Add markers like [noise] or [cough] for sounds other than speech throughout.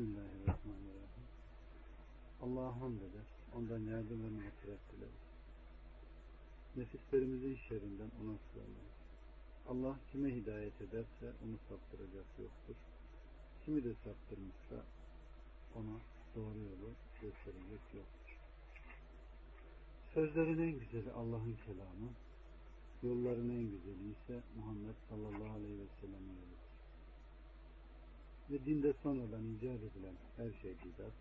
Bismillahirrahmanirrahim. Allah'a hamd eder. Ondan yardım ve mağfiret dileriz. Nefislerimizin şerrinden ona sığınırız. Allah kime hidayet ederse onu saptıracak yoktur. Kimi de saptırmışsa ona doğru yolu gösterecek yoktur. Sözlerin en güzeli Allah'ın kelamı, yolların en güzeli ise Muhammed sallallahu aleyhi ve sellem'in yoludur. Ve dinde sonradan icat edilen her şey bidat,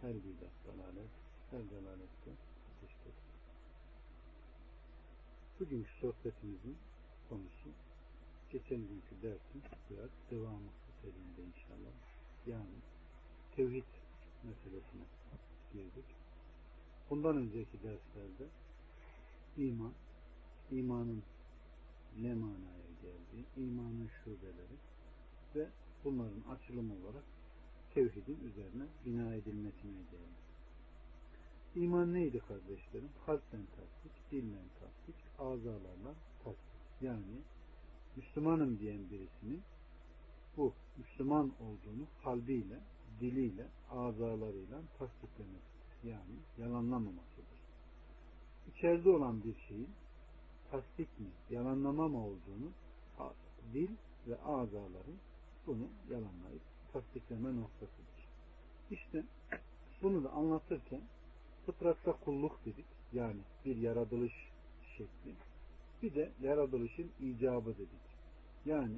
her bidat dalalet, her dalalette ateştir. Bugünkü sohbetimizin konusu geçen günkü dersin biraz devamı niteliğinde inşallah. Yani tevhid meselesine girdik. Bundan önceki derslerde iman, imanın ne manaya geldiği, imanın şubeleri ve bunların açılımı olarak tevhidin üzerine bina edilmesine geldi. İman neydi kardeşlerim? Kalpten tasdik, dillen tasdik, azalarla tasdik. Yani Müslümanım diyen birisinin bu Müslüman olduğunu kalbiyle, diliyle, azalarıyla tasdiklemesidir. Yani yalanlamamasıdır. İçeride olan bir şeyin tasdik mi, yalanlama mı olduğunu dil ve azaların bunu yalanlayıp tasdikleme noktasıdır. İşte bunu da anlatırken fıtratta kulluk dedik. Yani bir yaratılış şekli. Bir de yaratılışın icabı dedik. Yani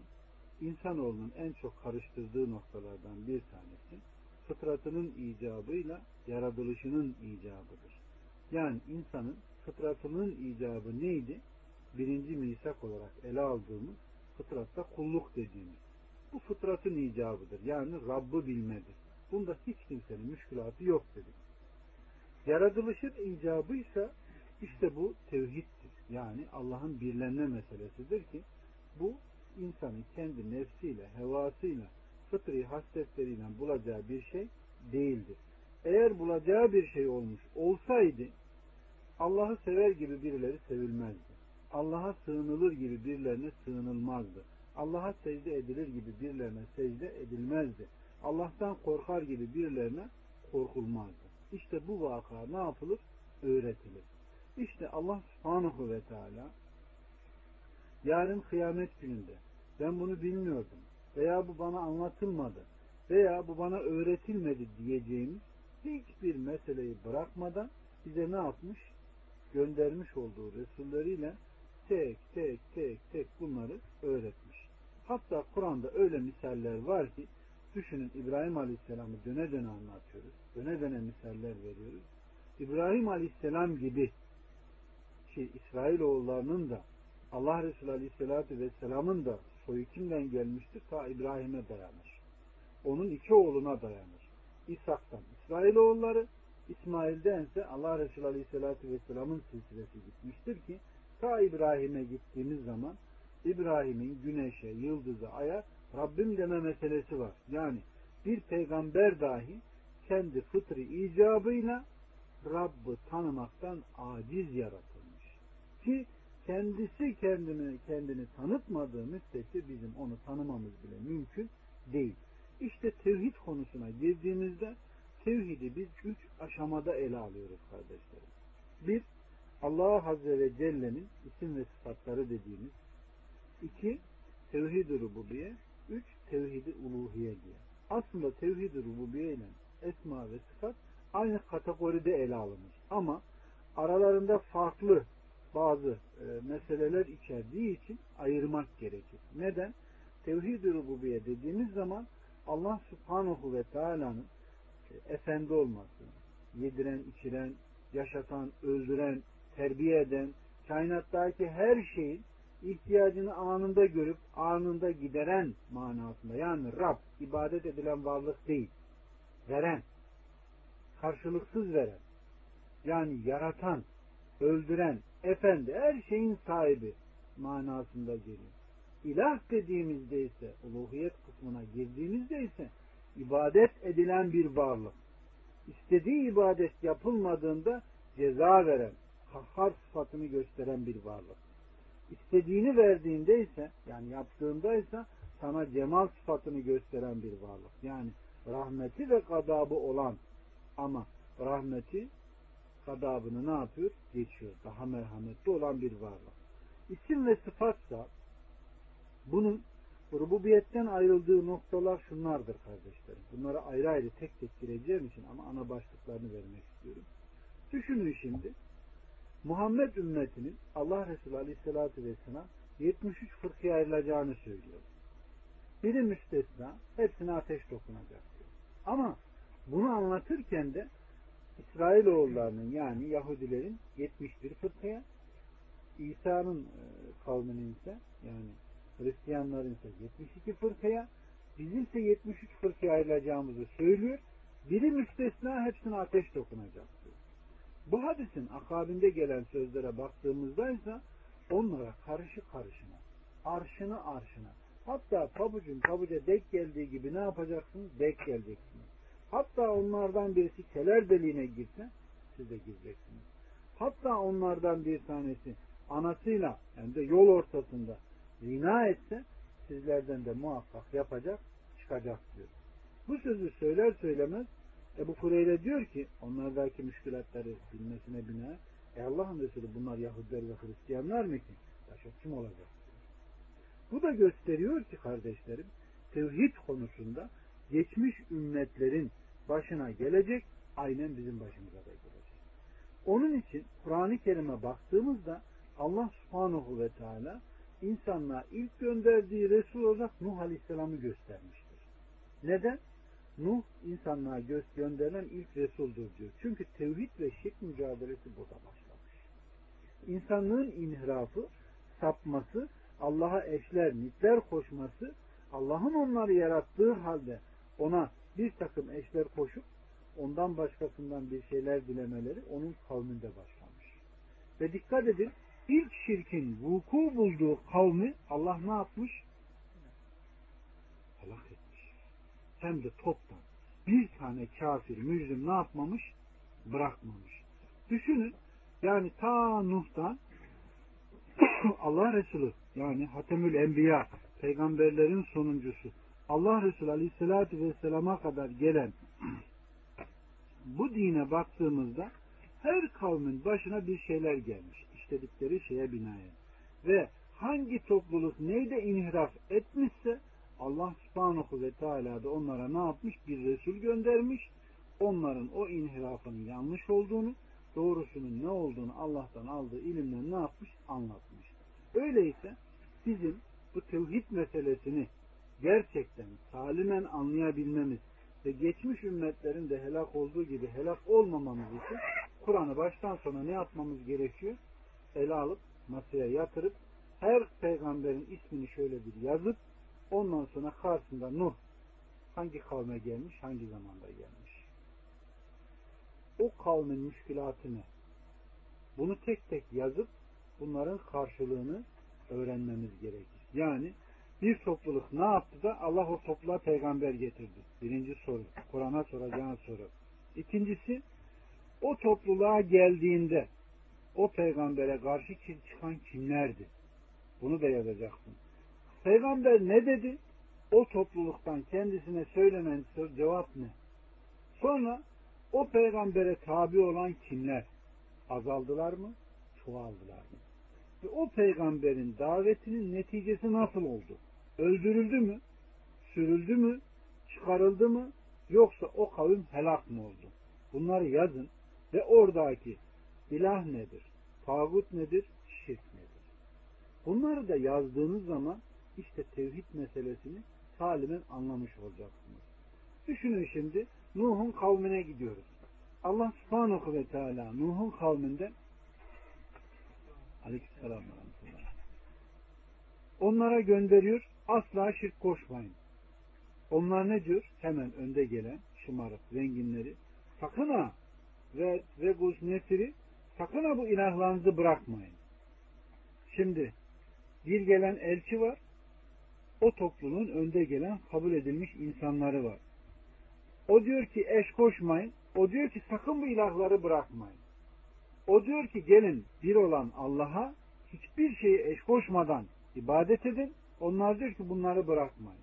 insanoğlunun en çok karıştırdığı noktalardan bir tanesi fıtratının icabıyla yaratılışının icabıdır. Yani insanın fıtratının icabı neydi? Birinci misak olarak ele aldığımız fıtratta kulluk dediğimiz. Bu fıtratın icabıdır. Yani Rabb'ı bilmedir. Bunda hiç kimsenin müşkülatı yok dedik. Yaratılışın icabı ise işte bu tevhiddir. Yani Allah'ın birlenme meselesidir ki bu insanın kendi nefsiyle, hevasıyla, fıtri hasletleriyle bulacağı bir şey değildir. Eğer bulacağı bir şey olmuş olsaydı Allah'ı sever gibi birileri sevilmezdi. Allah'a sığınılır gibi birilerine sığınılmazdı. Allah'a secde edilir gibi birilerine secde edilmezdi. Allah'tan korkar gibi birilerine korkulmazdı. İşte bu vaka ne yapılır? Öğretilir. İşte Allah subhanahu ve teala yarın kıyamet gününde ben bunu bilmiyordum veya bu bana anlatılmadı veya bu bana öğretilmedi diyeceğimiz hiçbir meseleyi bırakmadan bize ne yapmış? Göndermiş olduğu Resulleriyle tek tek tek tek bunları öğretmiş. Hatta Kur'an'da öyle misaller var ki düşünün İbrahim Aleyhisselam'ı döne döne anlatıyoruz. Döne döne misaller veriyoruz. İbrahim Aleyhisselam gibi ki İsrailoğullarının da Allah Resulü Aleyhisselatü Vesselam'ın da soyu kimden gelmiştir? Ta İbrahim'e dayanır. Onun iki oğluna dayanır. İshak'tan İsrailoğulları, İsmail'den ise Allah Resulü Aleyhisselatü Vesselam'ın silsilesi gitmiştir ki ta İbrahim'e gittiğimiz zaman İbrahim'in güneşe, yıldıza, aya Rabbim deme meselesi var. Yani bir peygamber dahi kendi fıtri icabıyla Rabb'ı tanımaktan aciz yaratılmış. Ki kendisi kendini kendini tanıtmadığı müddetçe bizim onu tanımamız bile mümkün değil. İşte tevhid konusuna girdiğimizde tevhidi biz üç aşamada ele alıyoruz kardeşlerim. Bir, Allah Azze ve Celle'nin isim ve sıfatları dediğimiz. İki tevhid-i rububiye. Üç, tevhid-i uluhiye diye. Aslında tevhid-i rububiye ile esma ve sıfat aynı kategoride ele alınır. Ama aralarında farklı bazı e, meseleler içerdiği için ayırmak gerekir. Neden? Tevhid-i rububiye dediğimiz zaman Allah subhanahu ve teala'nın e, efendi olması, yediren, içiren, yaşatan, öldüren, terbiye eden, kainattaki her şeyin ihtiyacını anında görüp anında gideren manasında. Yani Rab ibadet edilen varlık değil. Veren. Karşılıksız veren. Yani yaratan, öldüren, efendi, her şeyin sahibi manasında geliyor. İlah dediğimizde ise, uluhiyet kısmına girdiğimizde ise ibadet edilen bir varlık. İstediği ibadet yapılmadığında ceza veren, kahhar sıfatını gösteren bir varlık. İstediğini verdiğinde ise, yani yaptığında ise sana cemal sıfatını gösteren bir varlık. Yani rahmeti ve gadabı olan ama rahmeti gadabını ne yapıyor? Geçiyor. Daha merhametli olan bir varlık. İsim ve sıfatsa bunun rububiyetten ayrıldığı noktalar şunlardır kardeşlerim. Bunları ayrı ayrı tek tek gireceğim için ama ana başlıklarını vermek istiyorum. Düşünün şimdi Muhammed ümmetinin Allah Resulü Aleyhisselatü Vesselam 73 fırkıya ayrılacağını söylüyor. Biri müstesna, hepsine ateş dokunacak diyor. Ama bunu anlatırken de İsrailoğullarının yani Yahudilerin 71 fırkaya, İsa'nın e, kavminin ise yani Hristiyanların ise 72 fırkaya, bizim ise 73 fırkaya ayrılacağımızı söylüyor. Biri müstesna hepsine ateş dokunacak. Bu hadisin akabinde gelen sözlere baktığımızda ise onlara karışı karışına, arşını arşına, hatta pabucun pabuca dek geldiği gibi ne yapacaksınız? Dek geleceksiniz. Hatta onlardan birisi keler deliğine girse siz de gireceksiniz. Hatta onlardan bir tanesi anasıyla yani de yol ortasında zina etse sizlerden de muhakkak yapacak çıkacak diyor. Bu sözü söyler söylemez Ebu Hureyre diyor ki onlardaki müşkülatları bilmesine bina e Allah'ın Resulü bunlar Yahudiler ve Hristiyanlar mı ki? Başka kim olacak? Bu da gösteriyor ki kardeşlerim tevhid konusunda geçmiş ümmetlerin başına gelecek aynen bizim başımıza da gelecek. Onun için Kur'an-ı Kerim'e baktığımızda Allah subhanahu ve teala insanlığa ilk gönderdiği Resul olarak Nuh Aleyhisselam'ı göstermiştir. Neden? Nuh insanlığa göz gönderilen ilk Resul'dur diyor. Çünkü tevhid ve şirk mücadelesi burada başlamış. İnsanlığın inhirafı, sapması, Allah'a eşler, mitler koşması, Allah'ın onları yarattığı halde ona bir takım eşler koşup ondan başkasından bir şeyler dilemeleri onun kavminde başlamış. Ve dikkat edin ilk şirkin vuku bulduğu kavmi Allah ne yapmış? Helak etmiş. Hem de toptan. Bir tane kafir mücrim ne yapmamış? Bırakmamış. Düşünün yani ta Nuh'tan [coughs] Allah Resulü yani Hatemül Enbiya peygamberlerin sonuncusu Allah Resulü Aleyhisselatü Vesselam'a kadar gelen [coughs] bu dine baktığımızda her kavmin başına bir şeyler gelmiş. işledikleri şeye binaen. Ve hangi topluluk neyde inhiraf etmişse Allah subhanahu ve teala da onlara ne yapmış? Bir Resul göndermiş. Onların o inhirafının yanlış olduğunu, doğrusunun ne olduğunu Allah'tan aldığı ilimle ne yapmış? Anlatmış. Öyleyse bizim bu tevhid meselesini gerçekten salimen anlayabilmemiz ve geçmiş ümmetlerin de helak olduğu gibi helak olmamamız için Kur'an'ı baştan sona ne yapmamız gerekiyor? Ele alıp masaya yatırıp her peygamberin ismini şöyle bir yazıp ondan sonra karşısında Nuh hangi kavme gelmiş, hangi zamanda gelmiş. O kavmin müşkülatını bunu tek tek yazıp bunların karşılığını öğrenmemiz gerekir. Yani bir topluluk ne yaptı da Allah o topluluğa peygamber getirdi. Birinci soru. Kur'an'a soracağın soru. İkincisi o topluluğa geldiğinde o peygambere karşı çıkan kimlerdi? Bunu da yazacaksın. Peygamber ne dedi? O topluluktan kendisine söylenen cevap ne? Sonra o peygambere tabi olan kimler? Azaldılar mı? Çoğaldılar mı? Ve o peygamberin davetinin neticesi nasıl oldu? öldürüldü mü? Sürüldü mü? Çıkarıldı mı? Yoksa o kavim helak mı oldu? Bunları yazın ve oradaki ilah nedir? Tağut nedir? Şirk nedir? Bunları da yazdığınız zaman işte tevhid meselesini salimen anlamış olacaksınız. Düşünün şimdi Nuh'un kavmine gidiyoruz. Allah subhanahu ve teala Nuh'un kavminde aleykümselam onlara gönderiyor asla şirk koşmayın. Onlar ne diyor? Hemen önde gelen şımarık zenginleri sakın ha ve Veguz Nesir'i sakın ha bu ilahlarınızı bırakmayın. Şimdi bir gelen elçi var. O toplumun önde gelen kabul edilmiş insanları var. O diyor ki eş koşmayın. O diyor ki sakın bu ilahları bırakmayın. O diyor ki gelin bir olan Allah'a hiçbir şeyi eş koşmadan ibadet edin onlar diyor ki bunları bırakmayın.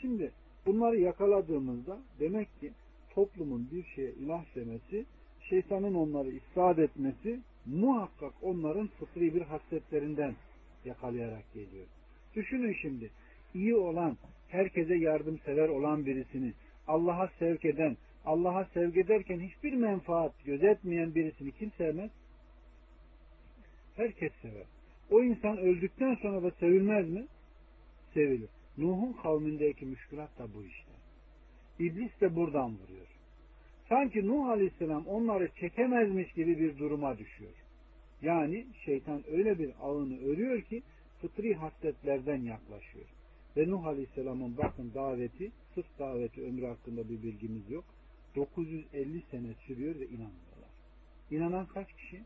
Şimdi Bunları yakaladığımızda demek ki toplumun bir şeye ilah demesi, şeytanın onları ifsad etmesi muhakkak onların fıtri bir hasletlerinden yakalayarak geliyor. Düşünün şimdi iyi olan, herkese yardımsever olan birisini Allah'a sevk eden, Allah'a sevk ederken hiçbir menfaat gözetmeyen birisini kim sevmez? Herkes sever. O insan öldükten sonra da sevilmez mi? Sevilir. Nuh'un kavmindeki müşkülat da bu işte. İblis de buradan vuruyor. Sanki Nuh Aleyhisselam onları çekemezmiş gibi bir duruma düşüyor. Yani şeytan öyle bir ağını örüyor ki fıtri hasletlerden yaklaşıyor. Ve Nuh Aleyhisselam'ın bakın daveti, sırf daveti ömrü hakkında bir bilgimiz yok. 950 sene sürüyor ve inanmıyorlar. İnanan kaç kişi?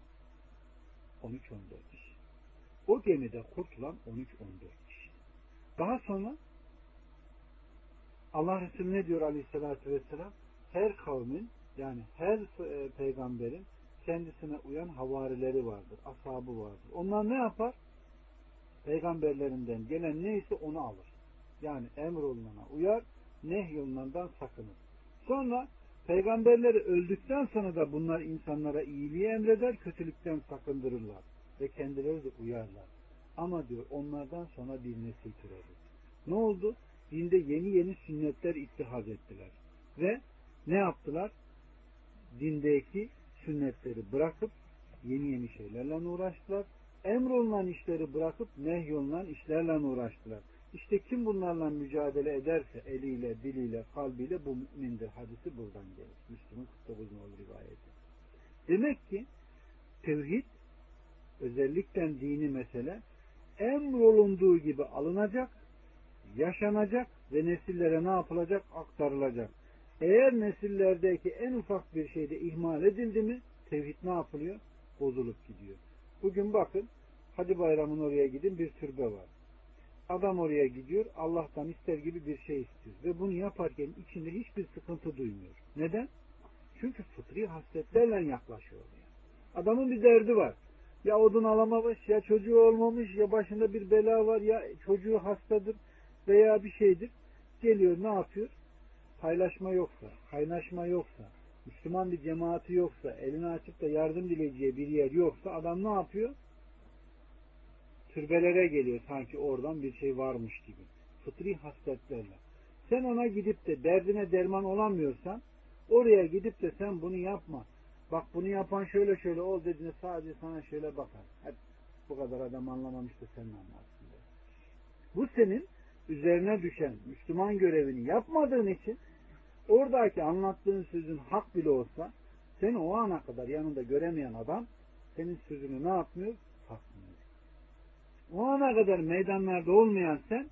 13-14 kişi. O gemide kurtulan 13-14 kişi. Daha sonra Allah Resulü ne diyor aleyhissalatü vesselam? Her kavmin yani her e, peygamberin kendisine uyan havarileri vardır, ashabı vardır. Onlar ne yapar? Peygamberlerinden gelen neyse onu alır. Yani emrolunana uyar, nehyolunandan sakınır. Sonra peygamberleri öldükten sonra da bunlar insanlara iyiliği emreder, kötülükten sakındırırlar. Ve kendileri de uyarlar. Ama diyor onlardan sonra bir nesil türedi. Ne oldu? Dinde yeni yeni sünnetler ittihaz ettiler. Ve ne yaptılar? Dindeki sünnetleri bırakıp yeni yeni şeylerle uğraştılar. Emrolunan işleri bırakıp nehyolunan işlerle uğraştılar. İşte kim bunlarla mücadele ederse eliyle, diliyle, kalbiyle bu mümindir. Hadisi buradan gelir. Müslüm'ün 49 nolu rivayeti. Demek ki tevhid özellikle dini mesele emrolunduğu gibi alınacak, yaşanacak ve nesillere ne yapılacak? Aktarılacak. Eğer nesillerdeki en ufak bir şeyde ihmal edildi mi tevhid ne yapılıyor? Bozulup gidiyor. Bugün bakın Hacı Bayram'ın oraya gidin bir türbe var. Adam oraya gidiyor Allah'tan ister gibi bir şey istiyor. Ve bunu yaparken içinde hiçbir sıkıntı duymuyor. Neden? Çünkü fıtri hasletlerle yaklaşıyor. Yani. Adamın bir derdi var. Ya odun alamamış, ya çocuğu olmamış, ya başında bir bela var, ya çocuğu hastadır veya bir şeydir. Geliyor ne yapıyor? Paylaşma yoksa, kaynaşma yoksa, Müslüman bir cemaati yoksa, elini açıp da yardım dileyeceği bir yer yoksa adam ne yapıyor? Türbelere geliyor sanki oradan bir şey varmış gibi. Fıtri hasletlerle. Sen ona gidip de derdine derman olamıyorsan oraya gidip de sen bunu yapma. Bak bunu yapan şöyle şöyle ol dediğinde sadece sana şöyle bakar. Hep bu kadar adam anlamamış da sen anlarsın. Der. Bu senin üzerine düşen Müslüman görevini yapmadığın için oradaki anlattığın sözün hak bile olsa seni o ana kadar yanında göremeyen adam senin sözünü ne yapmıyor? O ana kadar meydanlarda olmayan sen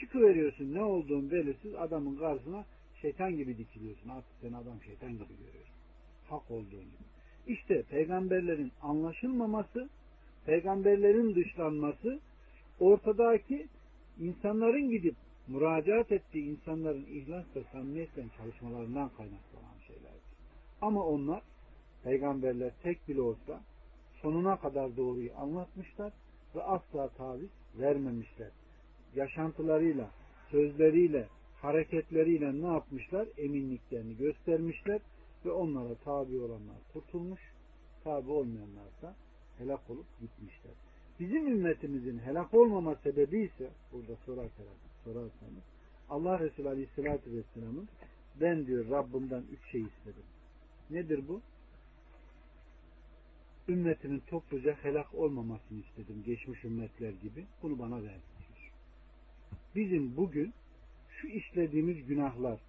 çıkıveriyorsun ne olduğun belirsiz adamın karşısına şeytan gibi dikiliyorsun. Artık sen adam şeytan gibi görüyorsun. Hak olduğun gibi. İşte peygamberlerin anlaşılmaması, peygamberlerin dışlanması, ortadaki insanların gidip müracaat ettiği insanların ihlas ve samimiyetle çalışmalarından kaynaklanan şeylerdir. Ama onlar peygamberler tek bile olsa sonuna kadar doğruyu anlatmışlar ve asla taviz vermemişler. Yaşantılarıyla, sözleriyle, hareketleriyle ne yapmışlar? Eminliklerini göstermişler ve onlara tabi olanlar kurtulmuş, tabi olmayanlar da helak olup gitmişler. Bizim ümmetimizin helak olmama sebebi ise burada sorarsanız, sorarsanız Allah Resulü Aleyhisselatü Vesselam'ın ben diyor Rabbimden üç şey istedim. Nedir bu? Ümmetimin topluca helak olmamasını istedim geçmiş ümmetler gibi. Bunu bana verdi diyor. Bizim bugün şu işlediğimiz günahlar,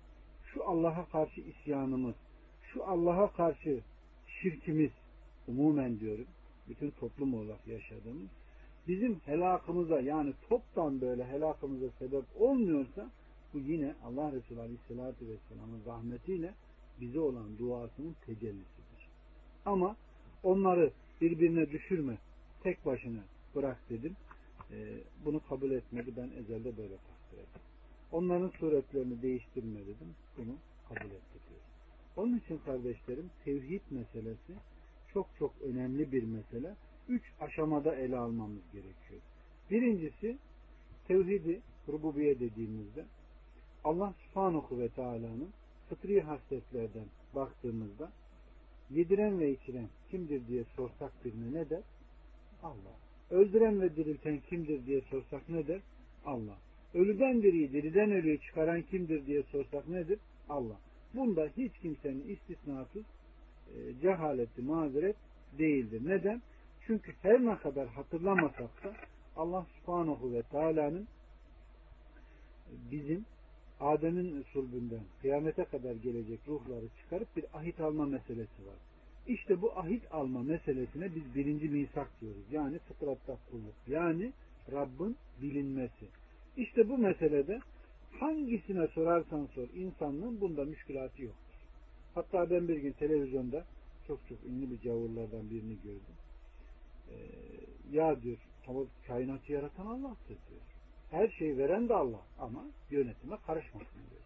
şu Allah'a karşı isyanımız, şu Allah'a karşı şirkimiz umumen diyorum bütün toplum olarak yaşadığımız bizim helakımıza yani toptan böyle helakımıza sebep olmuyorsa bu yine Allah Resulü Aleyhisselatü Vesselam'ın rahmetiyle bize olan duasının tecellisidir. Ama onları birbirine düşürme, tek başına bırak dedim. Ee, bunu kabul etmedi. Ben ezelde böyle takdir ettim. Onların suretlerini değiştirme dedim. Bunu kabul etti diyor. Onun için kardeşlerim tevhid meselesi çok çok önemli bir mesele. Üç aşamada ele almamız gerekiyor. Birincisi tevhidi rububiye dediğimizde Allah subhanahu ve teala'nın fıtri hasletlerden baktığımızda yediren ve içiren kimdir diye sorsak birine ne der? Allah. Öldüren ve dirilten kimdir diye sorsak ne der? Allah. Ölüden diriyi, diriden ölüyü çıkaran kimdir diye sorsak nedir? Allah. Bunda hiç kimsenin istisnasız e, cehaleti, mazeret değildir. Neden? Çünkü her ne kadar hatırlamasak da Allah subhanahu ve teala'nın bizim Adem'in usulünden kıyamete kadar gelecek ruhları çıkarıp bir ahit alma meselesi var. İşte bu ahit alma meselesine biz birinci misak diyoruz. Yani fıtratta kulluk. Yani Rabbin bilinmesi. İşte bu meselede hangisine sorarsan sor insanlığın bunda müşkülatı yoktur. Hatta ben bir gün televizyonda çok çok ünlü bir cavurlardan birini gördüm. Ee, ya diyor kainatı yaratan Allah'tır diyor. Her şeyi veren de Allah ama yönetime karışmasın diyor.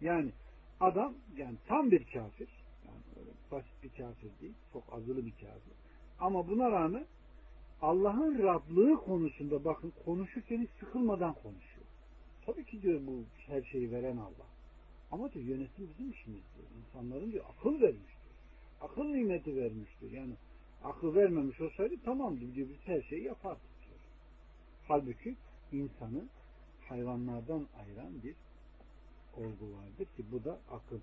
Yani adam yani tam bir kafir yani öyle basit bir kafir değil çok azılı bir kafir ama buna rağmen Allah'ın Rablığı konusunda bakın konuşurken hiç sıkılmadan konuşuyor. Tabii ki diyor bu her şeyi veren Allah. Ama diyor yönetim bizim işimiz diyor. İnsanların diyor akıl vermiştir. Akıl nimeti vermiştir. Yani akıl vermemiş olsaydı tamam diyor biz her şeyi yapardık diyor. Halbuki insanı hayvanlardan ayıran bir olgu vardır ki bu da akıl.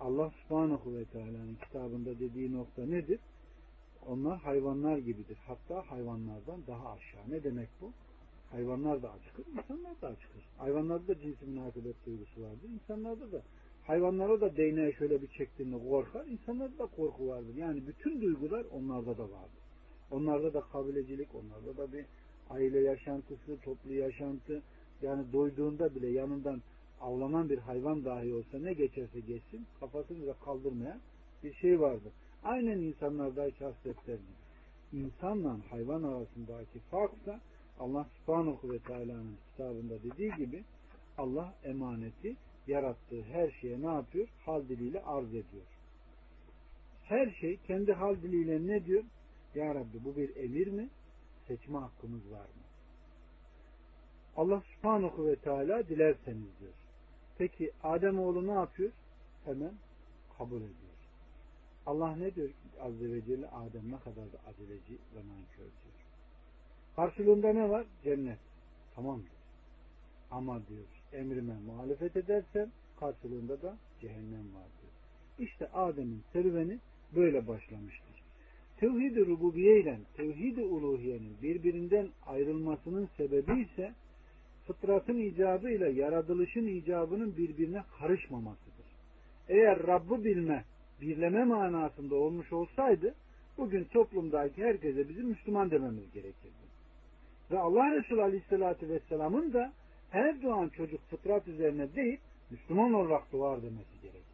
Allah subhanahu ve teala'nın kitabında dediği nokta nedir? Onlar hayvanlar gibidir. Hatta hayvanlardan daha aşağı. Ne demek bu? Hayvanlar da acıkır, insanlar da acıkır. Hayvanlarda da cinsi münasebet duygusu vardır. İnsanlarda da hayvanlara da değneğe şöyle bir çektiğinde korkar, insanlarda da korku vardır. Yani bütün duygular onlarda da vardır. Onlarda da kabilecilik, onlarda da bir aile yaşantısı, toplu yaşantı, yani doyduğunda bile yanından avlanan bir hayvan dahi olsa ne geçerse geçsin kafasını bile kaldırmayan bir şey vardır. Aynen insanlardaki hasletler gibi. İnsanla hayvan arasındaki farksa Allah subhanahu ve teala'nın kitabında dediği gibi Allah emaneti yarattığı her şeye ne yapıyor? Hal diliyle arz ediyor. Her şey kendi hal diliyle ne diyor? Ya Rabbi bu bir emir mi? Seçme hakkımız var mı? Allah subhanahu ve teala dilerseniz diyor. Peki Adem oğlu ne yapıyor? Hemen kabul ediyor. Allah ne diyor Azze ve Celle Adem ne kadar da aceleci ve nankör diyor. Karşılığında ne var? Cennet. Tamam diyor. Ama diyor emrime muhalefet edersen karşılığında da cehennem var diyor. İşte Adem'in serüveni böyle başlamıştır. Tevhid-i rububiye ile tevhid-i uluhiyenin birbirinden ayrılmasının sebebi ise fıtratın icabıyla yaratılışın icabının birbirine karışmamasıdır. Eğer Rabb'ı bilme, birleme manasında olmuş olsaydı bugün toplumdaki herkese bizim Müslüman dememiz gerekirdi. Ve Allah Resulü Aleyhisselatü Vesselam'ın da her doğan çocuk fıtrat üzerine değil Müslüman olarak doğar demesi gerekir.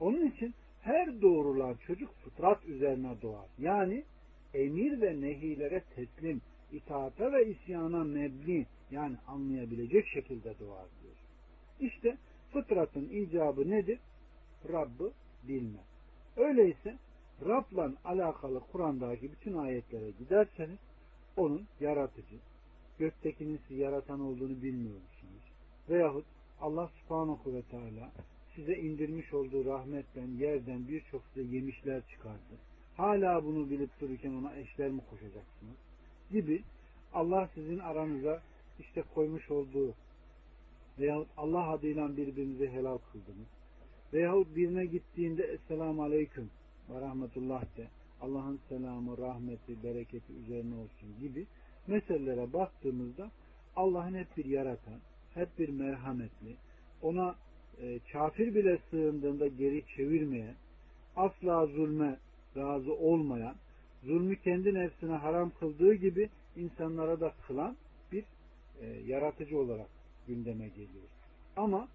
Onun için her doğrulan çocuk fıtrat üzerine doğar. Yani emir ve nehilere teslim, itaata ve isyana mebni yani anlayabilecek şekilde doğar diyor. İşte fıtratın icabı nedir? Rabb'ı bilme. Öyleyse Rab'la alakalı Kur'an'daki bütün ayetlere giderseniz onun yaratıcı, göktekinin yaratan olduğunu bilmiyor musunuz? Veyahut Allah subhanahu ve teala size indirmiş olduğu rahmetten, yerden birçok size yemişler çıkardı. Hala bunu bilip dururken ona eşler mi koşacaksınız? Gibi Allah sizin aranıza işte koymuş olduğu veyahut Allah adıyla birbirinizi helal kıldınız. Veyahut birine gittiğinde Esselamu Aleyküm ve Rahmetullah de Allah'ın selamı, rahmeti, bereketi üzerine olsun gibi meselelere baktığımızda Allah'ın hep bir yaratan, hep bir merhametli, ona e, kafir bile sığındığında geri çevirmeyen, asla zulme razı olmayan, zulmü kendi nefsine haram kıldığı gibi insanlara da kılan bir e, yaratıcı olarak gündeme geliyor. Ama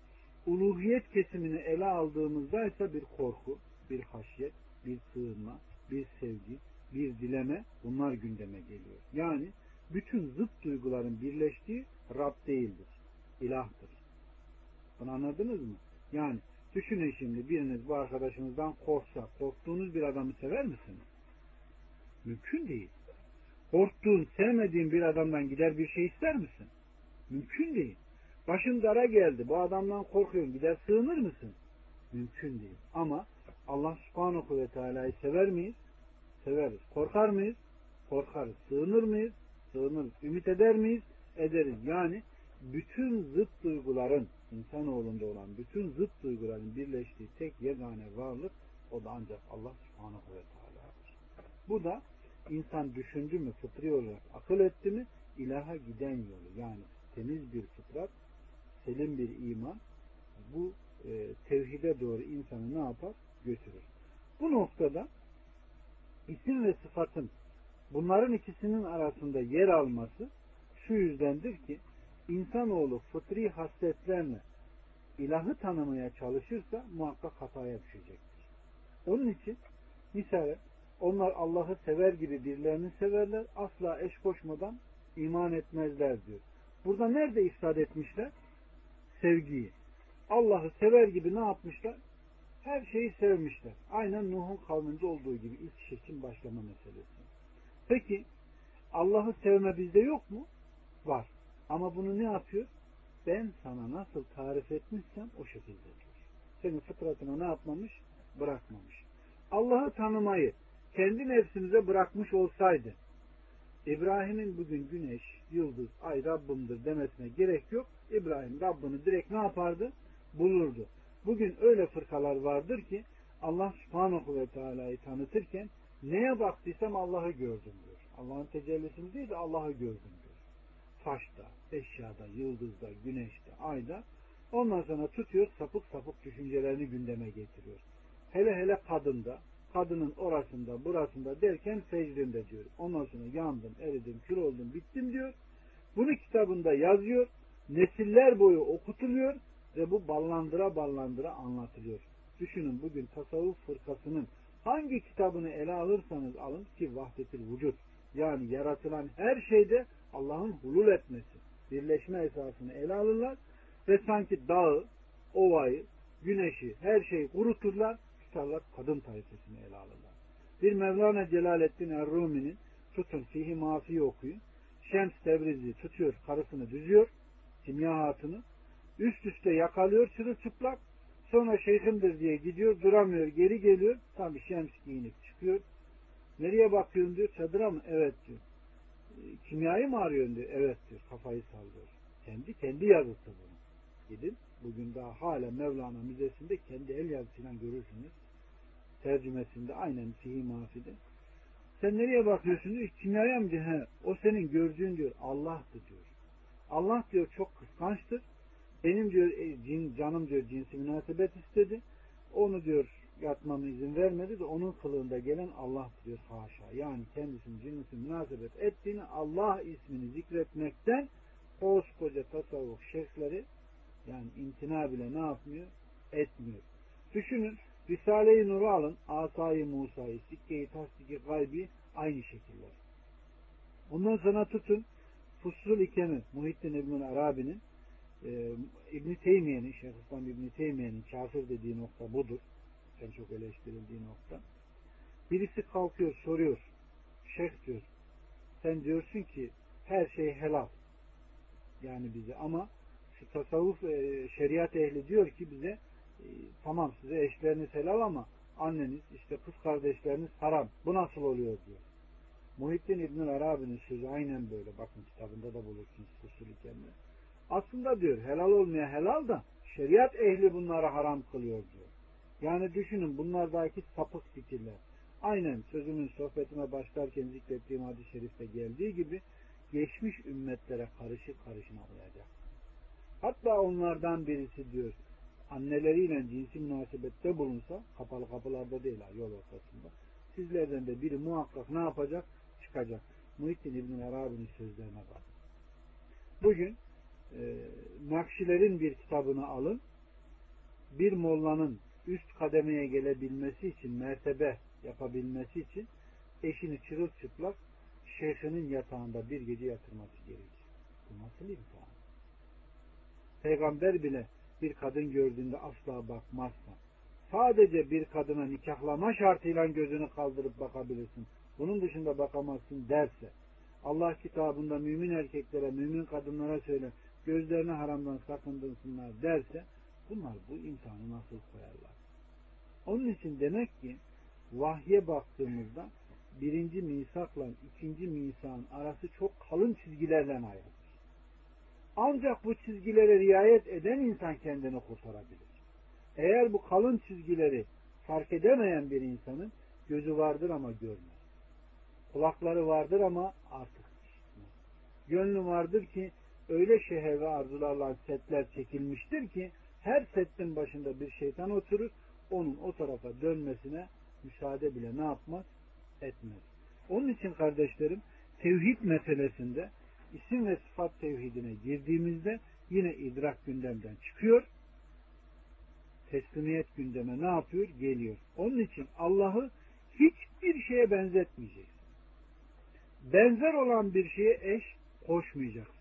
uluhiyet kesimini ele aldığımızda ise bir korku, bir haşyet, bir sığınma, bir sevgi, bir dileme bunlar gündeme geliyor. Yani bütün zıt duyguların birleştiği Rab değildir. İlahtır. Bunu anladınız mı? Yani düşünün şimdi biriniz bu arkadaşınızdan korksa, korktuğunuz bir adamı sever misiniz? Mümkün değil. Korktuğun, sevmediğin bir adamdan gider bir şey ister misin? Mümkün değil. Başın dara geldi. Bu adamdan korkuyorsun. Gider sığınır mısın? Mümkün değil. Ama Allah subhanahu ve teala'yı sever miyiz? Severiz. Korkar mıyız? Korkarız. Sığınır mıyız? Sığınırız. Ümit eder miyiz? Ederiz. Yani bütün zıt duyguların insanoğlunda olan bütün zıt duyguların birleştiği tek yegane varlık o da ancak Allah subhanahu ve teala'dır. Bu da insan düşündü mü fıtri olarak akıl etti mi ilaha giden yolu yani temiz bir fıtrat selim bir iman bu e, tevhide doğru insanı ne yapar? Götürür. Bu noktada isim ve sıfatın bunların ikisinin arasında yer alması şu yüzdendir ki insanoğlu fıtri hasletlerle ilahı tanımaya çalışırsa muhakkak hataya düşecektir. Onun için misal onlar Allah'ı sever gibi birilerini severler. Asla eş koşmadan iman etmezler diyor. Burada nerede ifsad etmişler? Sevgiyi. Allah'ı sever gibi ne yapmışlar? Her şeyi sevmişler. Aynen Nuh'un kavminde olduğu gibi ilk şirkin başlama meselesi. Peki Allah'ı sevme bizde yok mu? Var. Ama bunu ne yapıyor? Ben sana nasıl tarif etmişsem o şekilde diyor. Senin fıtratına ne yapmamış? Bırakmamış. Allah'ı tanımayı kendi nefsimize bırakmış olsaydı İbrahim'in bugün güneş, yıldız, ay Rabbimdir demesine gerek yok. İbrahim Rabbini direkt ne yapardı? Bulurdu. Bugün öyle fırkalar vardır ki Allah subhanahu ve teala'yı tanıtırken neye baktıysam Allah'ı gördüm diyor. Allah'ın tecellisini değil de Allah'ı gördüm Taşta, eşyada, yıldızda, güneşte, ayda ondan sonra tutuyor sapık sapık düşüncelerini gündeme getiriyor. Hele hele kadında, kadının orasında burasında derken secdinde diyor. Ondan sonra yandım, eridim, kül oldum, bittim diyor. Bunu kitabında yazıyor. Nesiller boyu okutuluyor ve bu ballandıra ballandıra anlatılıyor. Düşünün bugün tasavvuf fırkasının hangi kitabını ele alırsanız alın ki vahdetil vücut yani yaratılan her şeyde Allah'ın hulul etmesi, birleşme esasını ele alırlar ve sanki dağı, ovayı, güneşi, her şeyi kuruturlar, tutarlar kadın tayfasını ele alırlar. Bir Mevlana Celaleddin Errumi'nin tutun fihi mafi okuyun. Şems Tebrizi tutuyor, karısını düzüyor, kimya hatını, üst üste yakalıyor çırılçıplak, sonra şeyhimdir diye gidiyor, duramıyor, geri geliyor, tabi Şems giyinip çıkıyor. Nereye bakıyorsun diyor, çadıra mı? Evet diyor. Kimyayı mı arıyorsun diyor. Evet diyor, kafayı sallıyor. Kendi, kendi yazısı bunu. Gidin, bugün daha hala Mevlana Müzesi'nde kendi el yazısıyla görürsünüz. Tercümesinde aynen fihi mafide. Sen nereye bakıyorsun diyor. Kimyaya mı diyor. He, o senin gördüğün diyor Allah'tı diyor. Allah diyor çok kıskançtır. Benim diyor e, cin, canım diyor cinsi münasebet istedi. Onu diyor yatmama izin vermedi de onun kılığında gelen Allah diyor haşa. Yani kendisinin cinsi münasebet ettiğini Allah ismini zikretmekten koskoca tasavvuf şeyhleri yani imtina bile ne yapmıyor? Etmiyor. Düşünün Risale-i Nur'u alın. Asayı Musa'yı, Sikke-i Tasdiki Gaybi aynı şekilde. Ondan sonra tutun Fusul İkemi Muhittin İbn Arabi'nin e, İbn Teymiye'nin Şeyhülislam İbn Teymiye'nin kafir dediği nokta budur. En çok eleştirildiği nokta. Birisi kalkıyor soruyor. Şeyh diyor sen diyorsun ki her şey helal. Yani bize ama tasavvuf e, şeriat ehli diyor ki bize e, tamam size eşleriniz helal ama anneniz işte kız kardeşleriniz haram. Bu nasıl oluyor diyor. Muhittin İbn Arabi'nin sözü aynen böyle. Bakın kitabında da bulursunuz usulü kendine. Aslında diyor helal olmaya helal da şeriat ehli bunları haram kılıyor diyor. Yani düşünün bunlardaki sapık fikirler. Aynen sözümün sohbetime başlarken zikrettiğim hadis-i şerifte geldiği gibi geçmiş ümmetlere karışık karışına uyacak. Hatta onlardan birisi diyor anneleriyle cinsi münasebette bulunsa kapalı kapılarda değil yol ortasında sizlerden de biri muhakkak ne yapacak? Çıkacak. Muhittin İbn Arabi'nin sözlerine bak. Bugün e, Nakşilerin bir kitabını alın. Bir mollanın üst kademeye gelebilmesi için, mertebe yapabilmesi için eşini çırılçıplak şeyhinin yatağında bir gece yatırması gerekir. Bu nasıl imtihan? Peygamber bile bir kadın gördüğünde asla bakmazsa sadece bir kadına nikahlama şartıyla gözünü kaldırıp bakabilirsin. Bunun dışında bakamazsın derse Allah kitabında mümin erkeklere, mümin kadınlara söyle gözlerini haramdan sakındırsınlar derse bunlar bu imtihanı nasıl koyarlar? Onun için demek ki vahye baktığımızda birinci misakla ikinci misakın arası çok kalın çizgilerle ayrılır. Ancak bu çizgilere riayet eden insan kendini kurtarabilir. Eğer bu kalın çizgileri fark edemeyen bir insanın gözü vardır ama görmez. Kulakları vardır ama artık işitmez. Gönlü vardır ki öyle şehir ve arzularla setler çekilmiştir ki her setin başında bir şeytan oturur onun o tarafa dönmesine müsaade bile ne yapmaz? Etmez. Onun için kardeşlerim tevhid meselesinde isim ve sıfat tevhidine girdiğimizde yine idrak gündemden çıkıyor. Teslimiyet gündeme ne yapıyor? Geliyor. Onun için Allah'ı hiçbir şeye benzetmeyeceksin. Benzer olan bir şeye eş koşmayacaksın.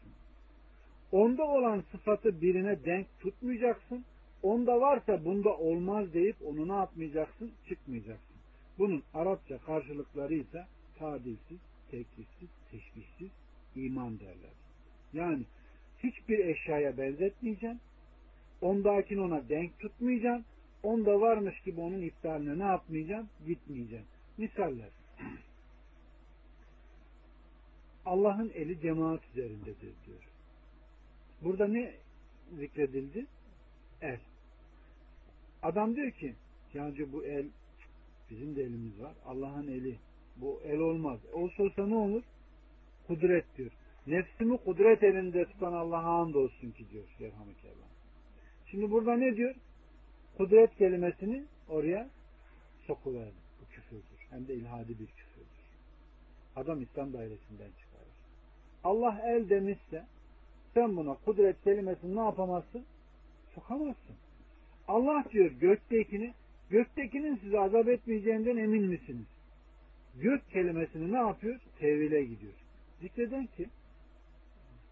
Onda olan sıfatı birine denk tutmayacaksın. Onda varsa bunda olmaz deyip onu ne yapmayacaksın? Çıkmayacaksın. Bunun Arapça karşılıkları ise tadilsiz, teklifsiz, teşbihsiz, iman derler. Yani hiçbir eşyaya benzetmeyeceksin. Ondakini ona denk tutmayacaksın. Onda varmış gibi onun iptaline ne yapmayacaksın? Gitmeyeceksin. Misaller. [clears throat] Allah'ın eli cemaat üzerindedir diyor. Burada ne zikredildi? El. Adam diyor ki yancı bu el bizim de elimiz var. Allah'ın eli. Bu el olmaz. Olsa olsa ne olur? Kudret diyor. Nefsimi kudret elinde tutan Allah'a and olsun ki diyor. Şimdi burada ne diyor? Kudret kelimesini oraya sokuverdi. Bu küfürdür. Hem de ilhadi bir küfürdür. Adam İslam dairesinden çıkarır. Allah el demişse sen buna kudret kelimesini ne yapamazsın? Sokamazsın. Allah diyor göktekini göktekinin sizi azap etmeyeceğinden emin misiniz? Gök kelimesini ne yapıyor? Tevhile gidiyor. Zikreden ki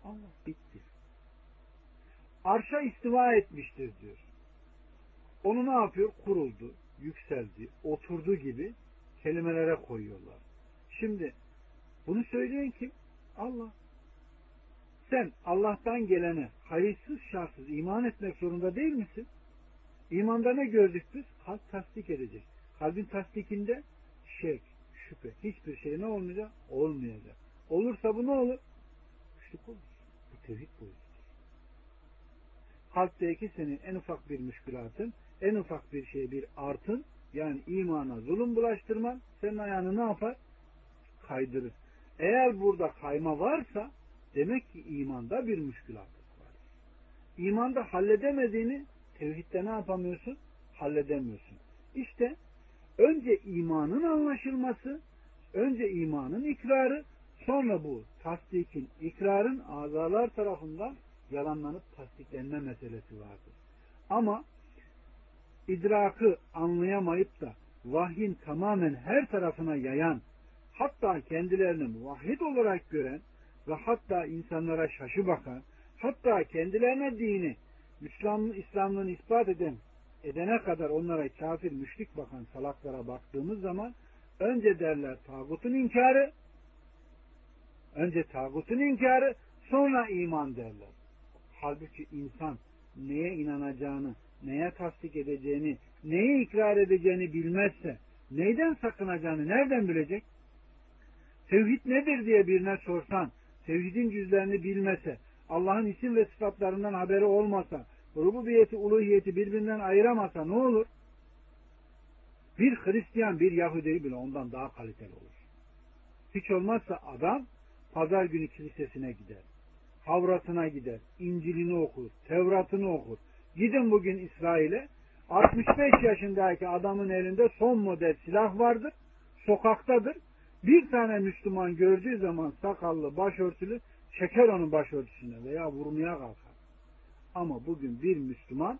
Allah bitti. Arşa istiva etmiştir diyor. Onu ne yapıyor? Kuruldu, yükseldi, oturdu gibi kelimelere koyuyorlar. Şimdi bunu söyleyen kim? Allah. Sen Allah'tan gelene hayırsız şartsız iman etmek zorunda değil misin? İmanda ne gördük biz? Kalp tasdik edecek. Kalbin tasdikinde şek, şüphe. Hiçbir şey ne olmayacak? Olmayacak. Olursa bu ne olur? Güçlük olur. Bu tevhid boyutudur. Kalpteki senin en ufak bir müşkülatın, en ufak bir şey bir artın, yani imana zulüm bulaştırman, senin ayağını ne yapar? Kaydırır. Eğer burada kayma varsa, demek ki imanda bir müşkülatlık var. İmanda halledemediğini tevhidde ne yapamıyorsun? Halledemiyorsun. İşte önce imanın anlaşılması, önce imanın ikrarı, sonra bu tasdikin, ikrarın azalar tarafından yalanlanıp tasdiklenme meselesi vardır. Ama idrakı anlayamayıp da vahyin tamamen her tarafına yayan, hatta kendilerini muvahhid olarak gören ve hatta insanlara şaşı bakan, hatta kendilerine dini, Müslüman, İslamlığını ispat eden, edene kadar onlara kafir, müşrik bakan salaklara baktığımız zaman önce derler tağutun inkarı, önce tağutun inkarı, sonra iman derler. Halbuki insan neye inanacağını, neye tasdik edeceğini, neye ikrar edeceğini bilmezse, neyden sakınacağını nereden bilecek? Tevhid nedir diye birine sorsan, tevhidin cüzlerini bilmese, Allah'ın isim ve sıfatlarından haberi olmasa, rububiyeti, uluhiyeti birbirinden ayıramasa ne olur? Bir Hristiyan, bir Yahudi bile ondan daha kaliteli olur. Hiç olmazsa adam pazar günü kilisesine gider. Havrasına gider. İncil'ini okur. Tevrat'ını okur. Gidin bugün İsrail'e 65 yaşındaki adamın elinde son model silah vardır. Sokaktadır. Bir tane Müslüman gördüğü zaman sakallı, başörtülü çeker onun başörtüsüne veya vurmaya kalkar. Ama bugün bir Müslüman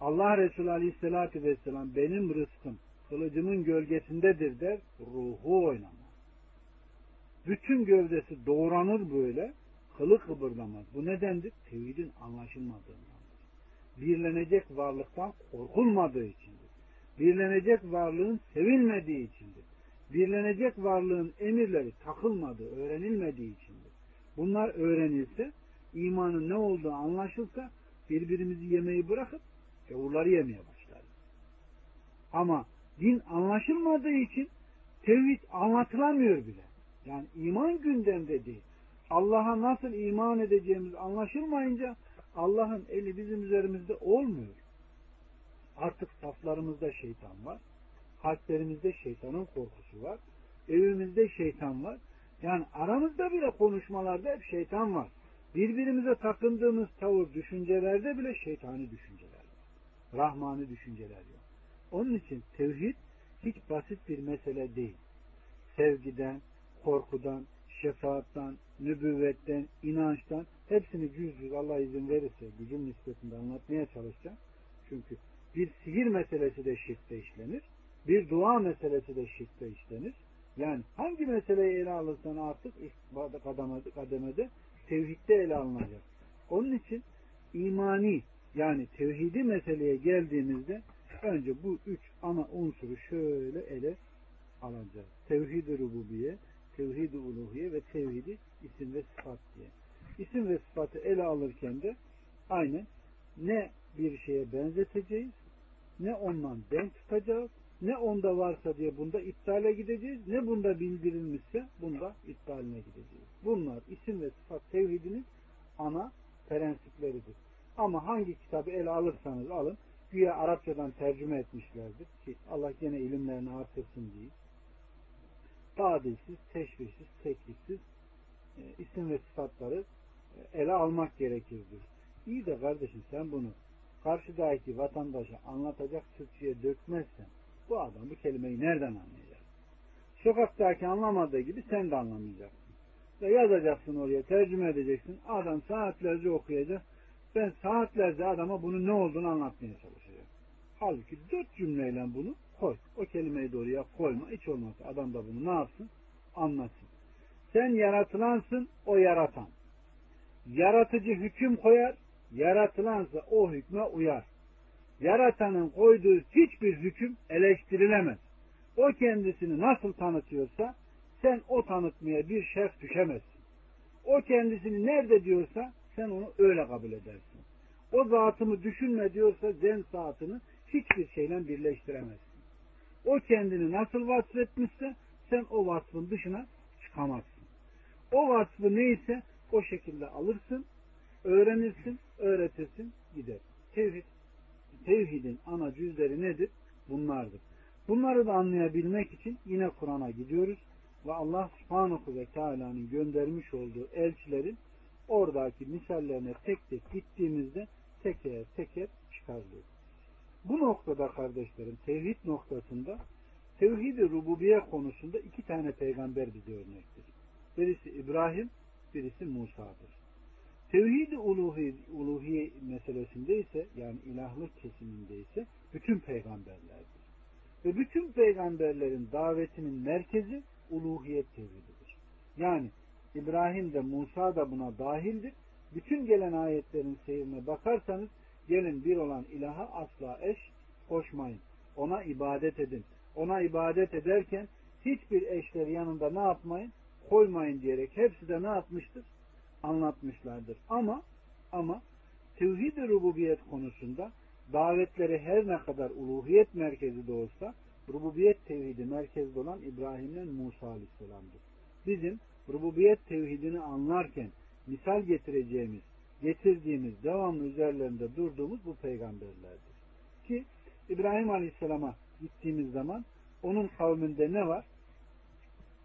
Allah Resulü Aleyhisselatü Vesselam benim rızkım kılıcımın gölgesindedir der, ruhu oynamaz. Bütün gövdesi doğranır böyle, kılı kıpırdamaz. Bu nedendir? Tevhidin anlaşılmadığındandır. Birlenecek varlıktan korkulmadığı içindir. Birlenecek varlığın sevilmediği içindir. Birlenecek varlığın emirleri takılmadığı, öğrenilmediği içindir. Bunlar öğrenilse imanın ne olduğu anlaşılsa birbirimizi yemeyi bırakıp gavurları yemeye başlarız. Ama din anlaşılmadığı için tevhid anlatılamıyor bile. Yani iman gündemde değil. Allah'a nasıl iman edeceğimiz anlaşılmayınca Allah'ın eli bizim üzerimizde olmuyor. Artık saflarımızda şeytan var. Kalplerimizde şeytanın korkusu var. Evimizde şeytan var. Yani aramızda bile konuşmalarda hep şeytan var. Birbirimize takındığımız tavır düşüncelerde bile şeytani düşünceler var. Rahmani düşünceler yok. Onun için tevhid hiç basit bir mesele değil. Sevgiden, korkudan, şefaattan, nübüvvetten, inançtan hepsini cüz cüz Allah izin verirse gücüm nispetinde anlatmaya çalışacağım. Çünkü bir sihir meselesi de şirkte işlenir. Bir dua meselesi de şirkte işlenir. Yani hangi meseleyi ele alırsan artık ilk kademede, kademede tevhidde ele alınacak. Onun için imani yani tevhidi meseleye geldiğimizde önce bu üç ana unsuru şöyle ele alacağız. Tevhid-i rububiye, tevhid-i uluhiye ve tevhidi isim ve sıfat diye. İsim ve sıfatı ele alırken de aynen ne bir şeye benzeteceğiz, ne ondan denk tutacağız, ne onda varsa diye bunda iptale gideceğiz, ne bunda bildirilmişse bunda iptaline gideceğiz. Bunlar isim ve sıfat tevhidinin ana prensipleridir. Ama hangi kitabı ele alırsanız alın, güya Arapçadan tercüme etmişlerdir ki Allah gene ilimlerini artırsın diye. Tadilsiz, teşvişsiz, teklifsiz e, isim ve sıfatları e, ele almak gerekirdir. İyi de kardeşim sen bunu karşıdaki vatandaşa anlatacak Türkçe'ye dökmezsen bu adam bu kelimeyi nereden anlayacak? Sokaktaki anlamadığı gibi sen de anlamayacaksın. Ve yazacaksın oraya, tercüme edeceksin. Adam saatlerce okuyacak. Ben saatlerce adama bunun ne olduğunu anlatmaya çalışacağım. Halbuki dört cümleyle bunu koy. O kelimeyi de oraya koyma. Hiç olmazsa adam da bunu ne yapsın? Anlatsın. Sen yaratılansın, o yaratan. Yaratıcı hüküm koyar, yaratılansa o hükme uyar. Yaratanın koyduğu hiçbir hüküm eleştirilemez. O kendisini nasıl tanıtıyorsa sen o tanıtmaya bir şerh düşemezsin. O kendisini nerede diyorsa sen onu öyle kabul edersin. O zatımı düşünme diyorsa zen saatini hiçbir şeyle birleştiremezsin. O kendini nasıl vasfetmişse sen o vasfın dışına çıkamazsın. O vasfı neyse o şekilde alırsın, öğrenirsin, öğretirsin, gider. Tevhid. Tevhidin ana cüzleri nedir? Bunlardır. Bunları da anlayabilmek için yine Kur'an'a gidiyoruz ve Allah subhanahu ve teala'nın göndermiş olduğu elçilerin oradaki misallerine tek tek gittiğimizde teker teker çıkarılıyor. Bu noktada kardeşlerim tevhid noktasında tevhid-i rububiye konusunda iki tane peygamber bize örnektir. Birisi İbrahim, birisi Musa'dır. Tevhid-i uluhi, meselesinde ise yani ilahlık kesiminde ise bütün peygamberlerdir. Ve bütün peygamberlerin davetinin merkezi uluhiyet tevhididir. Yani İbrahim de Musa da buna dahildir. Bütün gelen ayetlerin seyrine bakarsanız gelin bir olan ilaha asla eş koşmayın. Ona ibadet edin. Ona ibadet ederken hiçbir eşleri yanında ne yapmayın? Koymayın diyerek hepsi de ne yapmıştır? Anlatmışlardır. Ama ama tevhid-i rububiyet konusunda davetleri her ne kadar uluhiyet merkezi de olsa rububiyet tevhidi merkezde olan İbrahim'le Musa Aleyhisselam'dır. Bizim rububiyet tevhidini anlarken misal getireceğimiz, getirdiğimiz, devamlı üzerlerinde durduğumuz bu peygamberlerdir. Ki İbrahim Aleyhisselam'a gittiğimiz zaman onun kavminde ne var?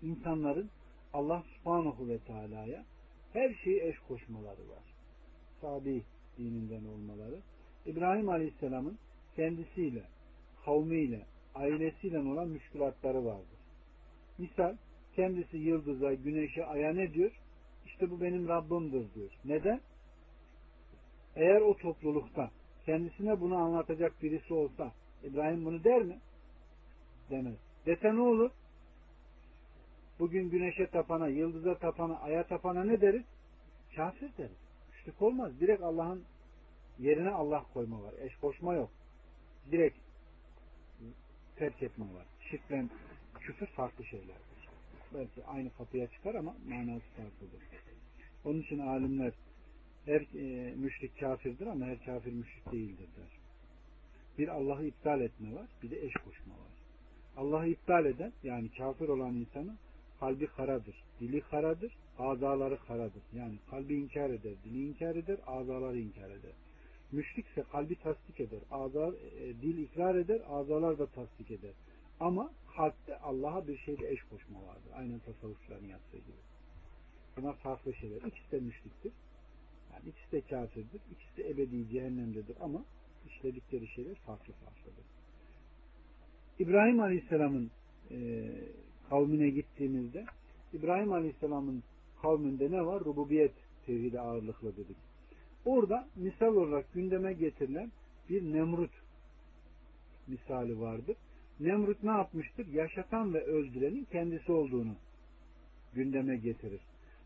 İnsanların Allah subhanahu ve teala'ya her şeyi eş koşmaları var. Sabi dininden olmaları. İbrahim Aleyhisselam'ın kendisiyle, kavmiyle, ailesiyle olan müşkülatları vardır. Misal kendisi yıldıza, güneşe, aya ne diyor? İşte bu benim Rabbimdir diyor. Neden? Eğer o toplulukta kendisine bunu anlatacak birisi olsa İbrahim bunu der mi? Demez. Dese ne olur? Bugün güneşe tapana, yıldıza tapana, aya tapana ne deriz? Kafir deriz. Müşrik olmaz. Direkt Allah'ın yerine Allah koyma var. Eş koşma yok. Direkt terk etme var. Şirkle küfür farklı şeylerdir. Belki aynı kapıya çıkar ama manası farklıdır. Onun için alimler her e, müşrik kafirdir ama her kafir müşrik değildir der. Bir Allah'ı iptal etme var, bir de eş koşma var. Allah'ı iptal eden yani kafir olan insanın kalbi karadır, dili karadır, azaları karadır. Yani kalbi inkar eder, dili inkar eder, azaları inkar eder. Müşrikse kalbi tasdik eder, azar, e, dil ikrar eder, azalar da tasdik eder. Ama kalpte Allah'a bir şeyde eş koşma vardır. Aynen tasavvufçuların yaptığı gibi. Bunlar farklı şeyler. İkisi de müşriktir. Yani ikisi de kafirdir. İkisi de ebedi cehennemdedir ama işledikleri şeyler farklı farklıdır. İbrahim Aleyhisselam'ın e, kavmine gittiğimizde İbrahim Aleyhisselam'ın kavminde ne var? Rububiyet tevhidi ağırlıklı dedik. Orada misal olarak gündeme getirilen bir Nemrut misali vardır. Nemrut ne yapmıştır? Yaşatan ve öldürenin kendisi olduğunu gündeme getirir.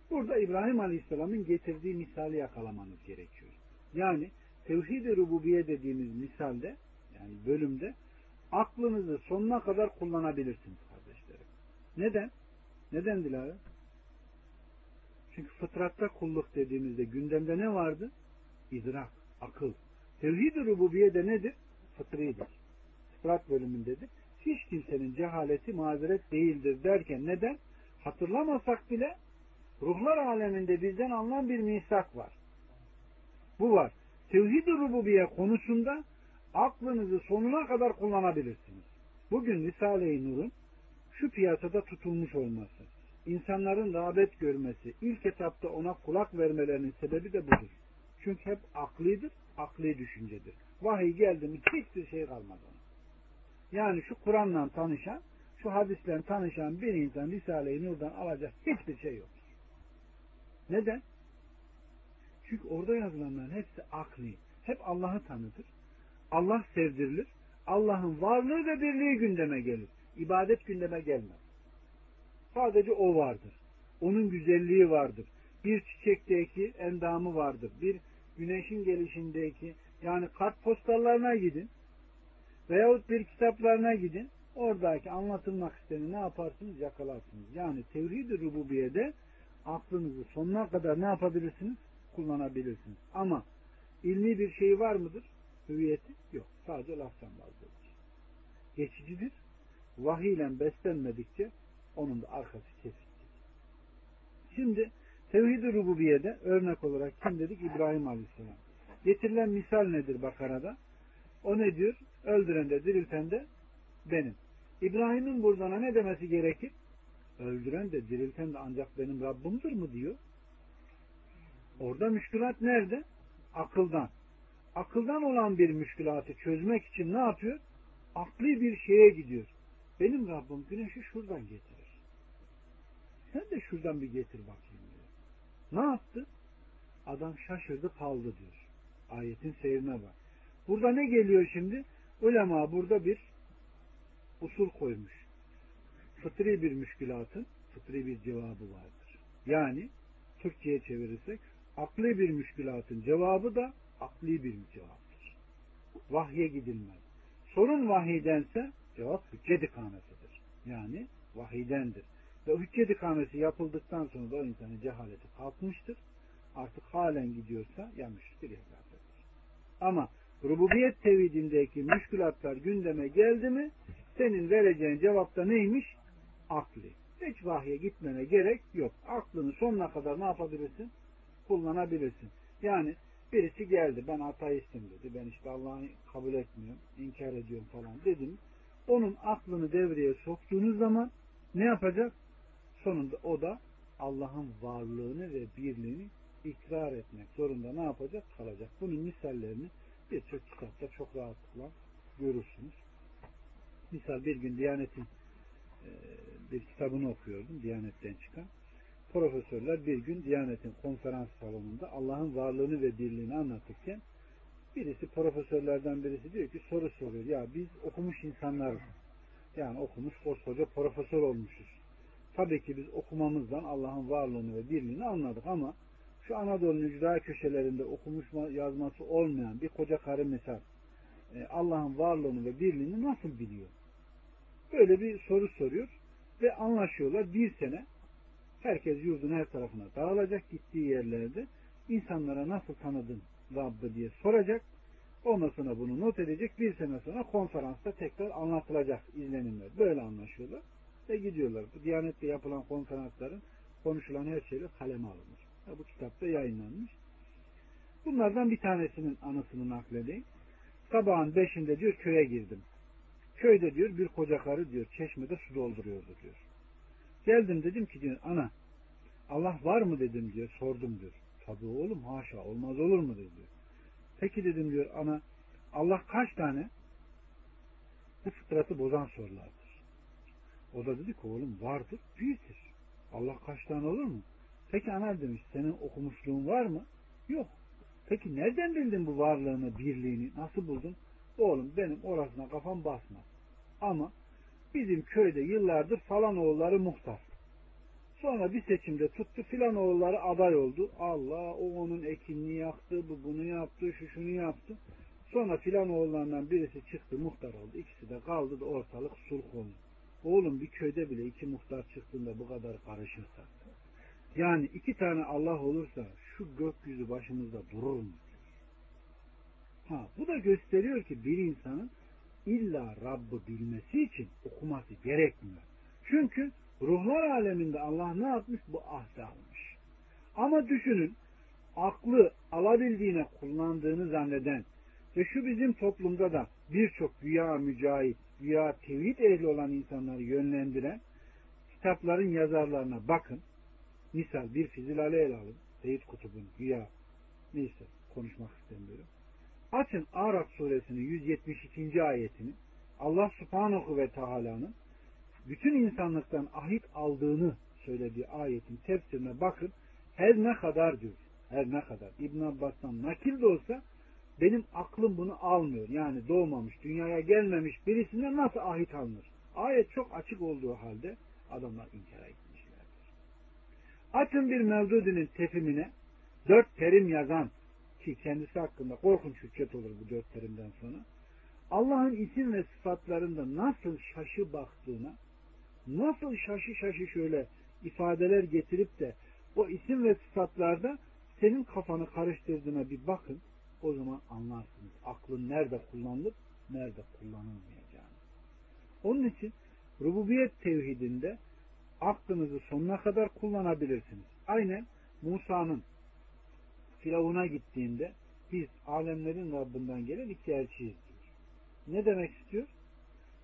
Burada İbrahim Aleyhisselam'ın getirdiği misali yakalamanız gerekiyor. Yani tevhid-i rububiye dediğimiz misalde yani bölümde aklınızı sonuna kadar kullanabilirsiniz. Neden? Neden Dilara? Çünkü fıtratta kulluk dediğimizde gündemde ne vardı? İdrak, akıl. Tevhid-i rububiye de nedir? Fıtridir. Fıtrat bölümündedir. Hiç kimsenin cehaleti mazeret değildir derken neden? Hatırlamasak bile ruhlar aleminde bizden alınan bir misak var. Bu var. Tevhid-i rububiye konusunda aklınızı sonuna kadar kullanabilirsiniz. Bugün Risale-i Nur'un şu piyasada tutulmuş olması, insanların rağbet görmesi, ilk etapta ona kulak vermelerinin sebebi de budur. Çünkü hep aklidir, akli düşüncedir. Vahiy geldi mi hiçbir şey kalmaz ona. Yani şu Kur'an'la tanışan, şu hadisle tanışan bir insan Risale-i Nur'dan alacak hiçbir şey yok. Neden? Çünkü orada yazılanların hepsi akli. Hep Allah'ı tanıtır. Allah sevdirilir. Allah'ın varlığı ve birliği gündeme gelir. İbadet gündeme gelmez. Sadece o vardır. Onun güzelliği vardır. Bir çiçekteki endamı vardır. Bir güneşin gelişindeki yani kart postallarına gidin veyahut bir kitaplarına gidin. Oradaki anlatılmak isteni ne yaparsınız? Yakalarsınız. Yani tevhid-i rububiyede aklınızı sonuna kadar ne yapabilirsiniz? Kullanabilirsiniz. Ama ilmi bir şey var mıdır? Hüviyeti yok. Sadece laftan bazıdır. Geçicidir. Vahiy ile beslenmedikçe onun da arkası kesiktir. Şimdi Tevhid-i Rububiye'de örnek olarak kim dedik? İbrahim Aleyhisselam. Getirilen misal nedir Bakara'da? O ne diyor? Öldüren de dirilten de benim. İbrahim'in buradan ne demesi gerekir? Öldüren de dirilten de ancak benim Rabbimdir mı diyor. Orada müşkülat nerede? Akıldan. Akıldan olan bir müşkülatı çözmek için ne yapıyor? Akli bir şeye gidiyor. Benim Rabbim güneşi şuradan getirir. Sen de şuradan bir getir bakayım diyor. Ne yaptı? Adam şaşırdı kaldı diyor. Ayetin seyrine bak. Burada ne geliyor şimdi? Ulema burada bir usul koymuş. Fıtri bir müşkülatın fıtri bir cevabı vardır. Yani Türkçe'ye çevirirsek akli bir müşkülatın cevabı da akli bir cevaptır. Vahye gidilmez. Sorun vahiydense cevap hüccet ikamesidir. Yani vahiydendir. Ve hüccet ikamesi yapıldıktan sonra da o insanın cehaleti kalkmıştır. Artık halen gidiyorsa ya ya kafirdir. Ama rububiyet tevhidindeki müşkülatlar gündeme geldi mi senin vereceğin cevapta neymiş? Akli. Hiç vahye gitmene gerek yok. Aklını sonuna kadar ne yapabilirsin? Kullanabilirsin. Yani birisi geldi ben ateistim dedi. Ben işte Allah'ı kabul etmiyorum, inkar ediyorum falan dedim. Onun aklını devreye soktuğunuz zaman ne yapacak? Sonunda o da Allah'ın varlığını ve birliğini ikrar etmek zorunda ne yapacak? Kalacak. Bunun misallerini birçok kitapta çok rahatlıkla görürsünüz. Misal bir gün Diyanet'in e, bir kitabını okuyordum. Diyanet'ten çıkan. Profesörler bir gün Diyanet'in konferans salonunda Allah'ın varlığını ve birliğini anlatırken birisi profesörlerden birisi diyor ki soru soruyor. Ya biz okumuş insanlar yani okumuş koskoca profesör olmuşuz. Tabii ki biz okumamızdan Allah'ın varlığını ve birliğini anladık ama şu Anadolu'nun ücra köşelerinde okumuş yazması olmayan bir koca karı misal e, Allah'ın varlığını ve birliğini nasıl biliyor? Böyle bir soru soruyor ve anlaşıyorlar bir sene herkes yurdun her tarafına dağılacak gittiği yerlerde insanlara nasıl tanıdın Rabb'i diye soracak. Ondan sonra bunu not edecek. Bir sene sonra konferansta tekrar anlatılacak izlenimler. Böyle anlaşıyorlar ve gidiyorlar. Bu Diyanet'te yapılan konferansların konuşulan her şeyle kaleme alınır. Ve bu kitapta yayınlanmış. Bunlardan bir tanesinin anısını nakledeyim. Sabahın beşinde diyor köye girdim. Köyde diyor bir koca karı diyor çeşmede su dolduruyordu diyor. Geldim dedim ki diyor ana Allah var mı dedim diyor sordum diyor. Tabi oğlum haşa olmaz olur mu diyor. Peki dedim diyor ana Allah kaç tane? Bu fıtratı bozan sorulardır. O da dedi ki oğlum vardır büyüktür. Allah kaç tane olur mu? Peki ana demiş senin okumuşluğun var mı? Yok. Peki nereden bildin bu varlığını, birliğini? Nasıl buldun? Oğlum benim orasına kafam basmaz. Ama bizim köyde yıllardır falan oğulları muhtar. Sonra bir seçimde tuttu filan oğulları aday oldu. Allah o onun ekinini yaktı, bu bunu yaptı, şu şunu yaptı. Sonra filan oğullarından birisi çıktı muhtar oldu. İkisi de kaldı da ortalık sulh oldu. Oğlum bir köyde bile iki muhtar çıktığında bu kadar karışırsa. Yani iki tane Allah olursa şu gökyüzü başımızda durur mu? Ha, bu da gösteriyor ki bir insanın illa Rabb'ı bilmesi için okuması gerekmiyor. Çünkü ruhlar aleminde Allah ne yapmış? Bu ahde almış. Ama düşünün aklı alabildiğine kullandığını zanneden ve şu bizim toplumda da birçok güya mücahit, güya tevhid ehli olan insanları yönlendiren kitapların yazarlarına bakın. Misal bir Fizil Ali ele alın. Seyit Kutub'un güya neyse konuşmak istemiyorum. Açın Arap suresinin 172. ayetini Allah subhanahu ve teala'nın bütün insanlıktan ahit aldığını söylediği ayetin tefsirine bakın. Her ne kadar diyor. Her ne kadar. İbn Abbas'tan nakil de olsa benim aklım bunu almıyor. Yani doğmamış, dünyaya gelmemiş birisinden nasıl ahit alınır? Ayet çok açık olduğu halde adamlar inkar etmişlerdir. Açın bir Mevdudi'nin tefimine dört terim yazan ki kendisi hakkında korkunç hüccet olur bu dört terimden sonra. Allah'ın isim ve sıfatlarında nasıl şaşı baktığına, nasıl şaşı şaşı şöyle ifadeler getirip de o isim ve sıfatlarda senin kafanı karıştırdığına bir bakın. O zaman anlarsınız. Aklın nerede kullanılıp nerede kullanılmayacağını. Onun için rububiyet tevhidinde aklınızı sonuna kadar kullanabilirsiniz. Aynen Musa'nın Firavun'a gittiğinde biz alemlerin Rabbinden gelen iki elçiyiz diyor. Ne demek istiyor?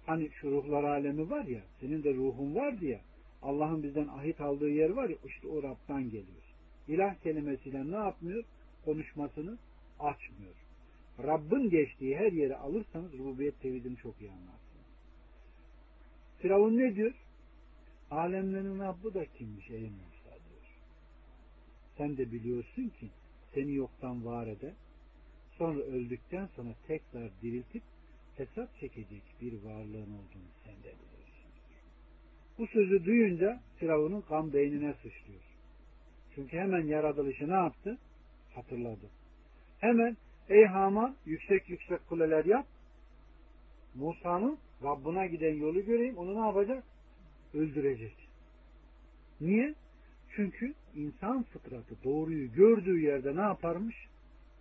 Hani şu ruhlar alemi var ya, senin de ruhun var diye Allah'ın bizden ahit aldığı yer var ya, işte o Rab'dan geliyor. İlah kelimesiyle ne yapmıyor? Konuşmasını açmıyor. Rabbin geçtiği her yere alırsanız rububiyet tevhidini çok iyi anlarsınız. Firavun ne diyor? Alemlerin Rabbi da kimmiş ey Musa diyor. Sen de biliyorsun ki seni yoktan var eder, sonra öldükten sonra tekrar diriltip hesap çekecek bir varlığın olduğunu sen de biliyorsun. Bu sözü duyunca Firavun'un kan beynine sıçrıyor. Çünkü hemen yaratılışı ne yaptı? Hatırladı. Hemen ey Haman yüksek yüksek kuleler yap. Musa'nın Rabbına giden yolu göreyim. Onu ne yapacak? Öldürecek. Niye? Çünkü insan fıtratı doğruyu gördüğü yerde ne yaparmış?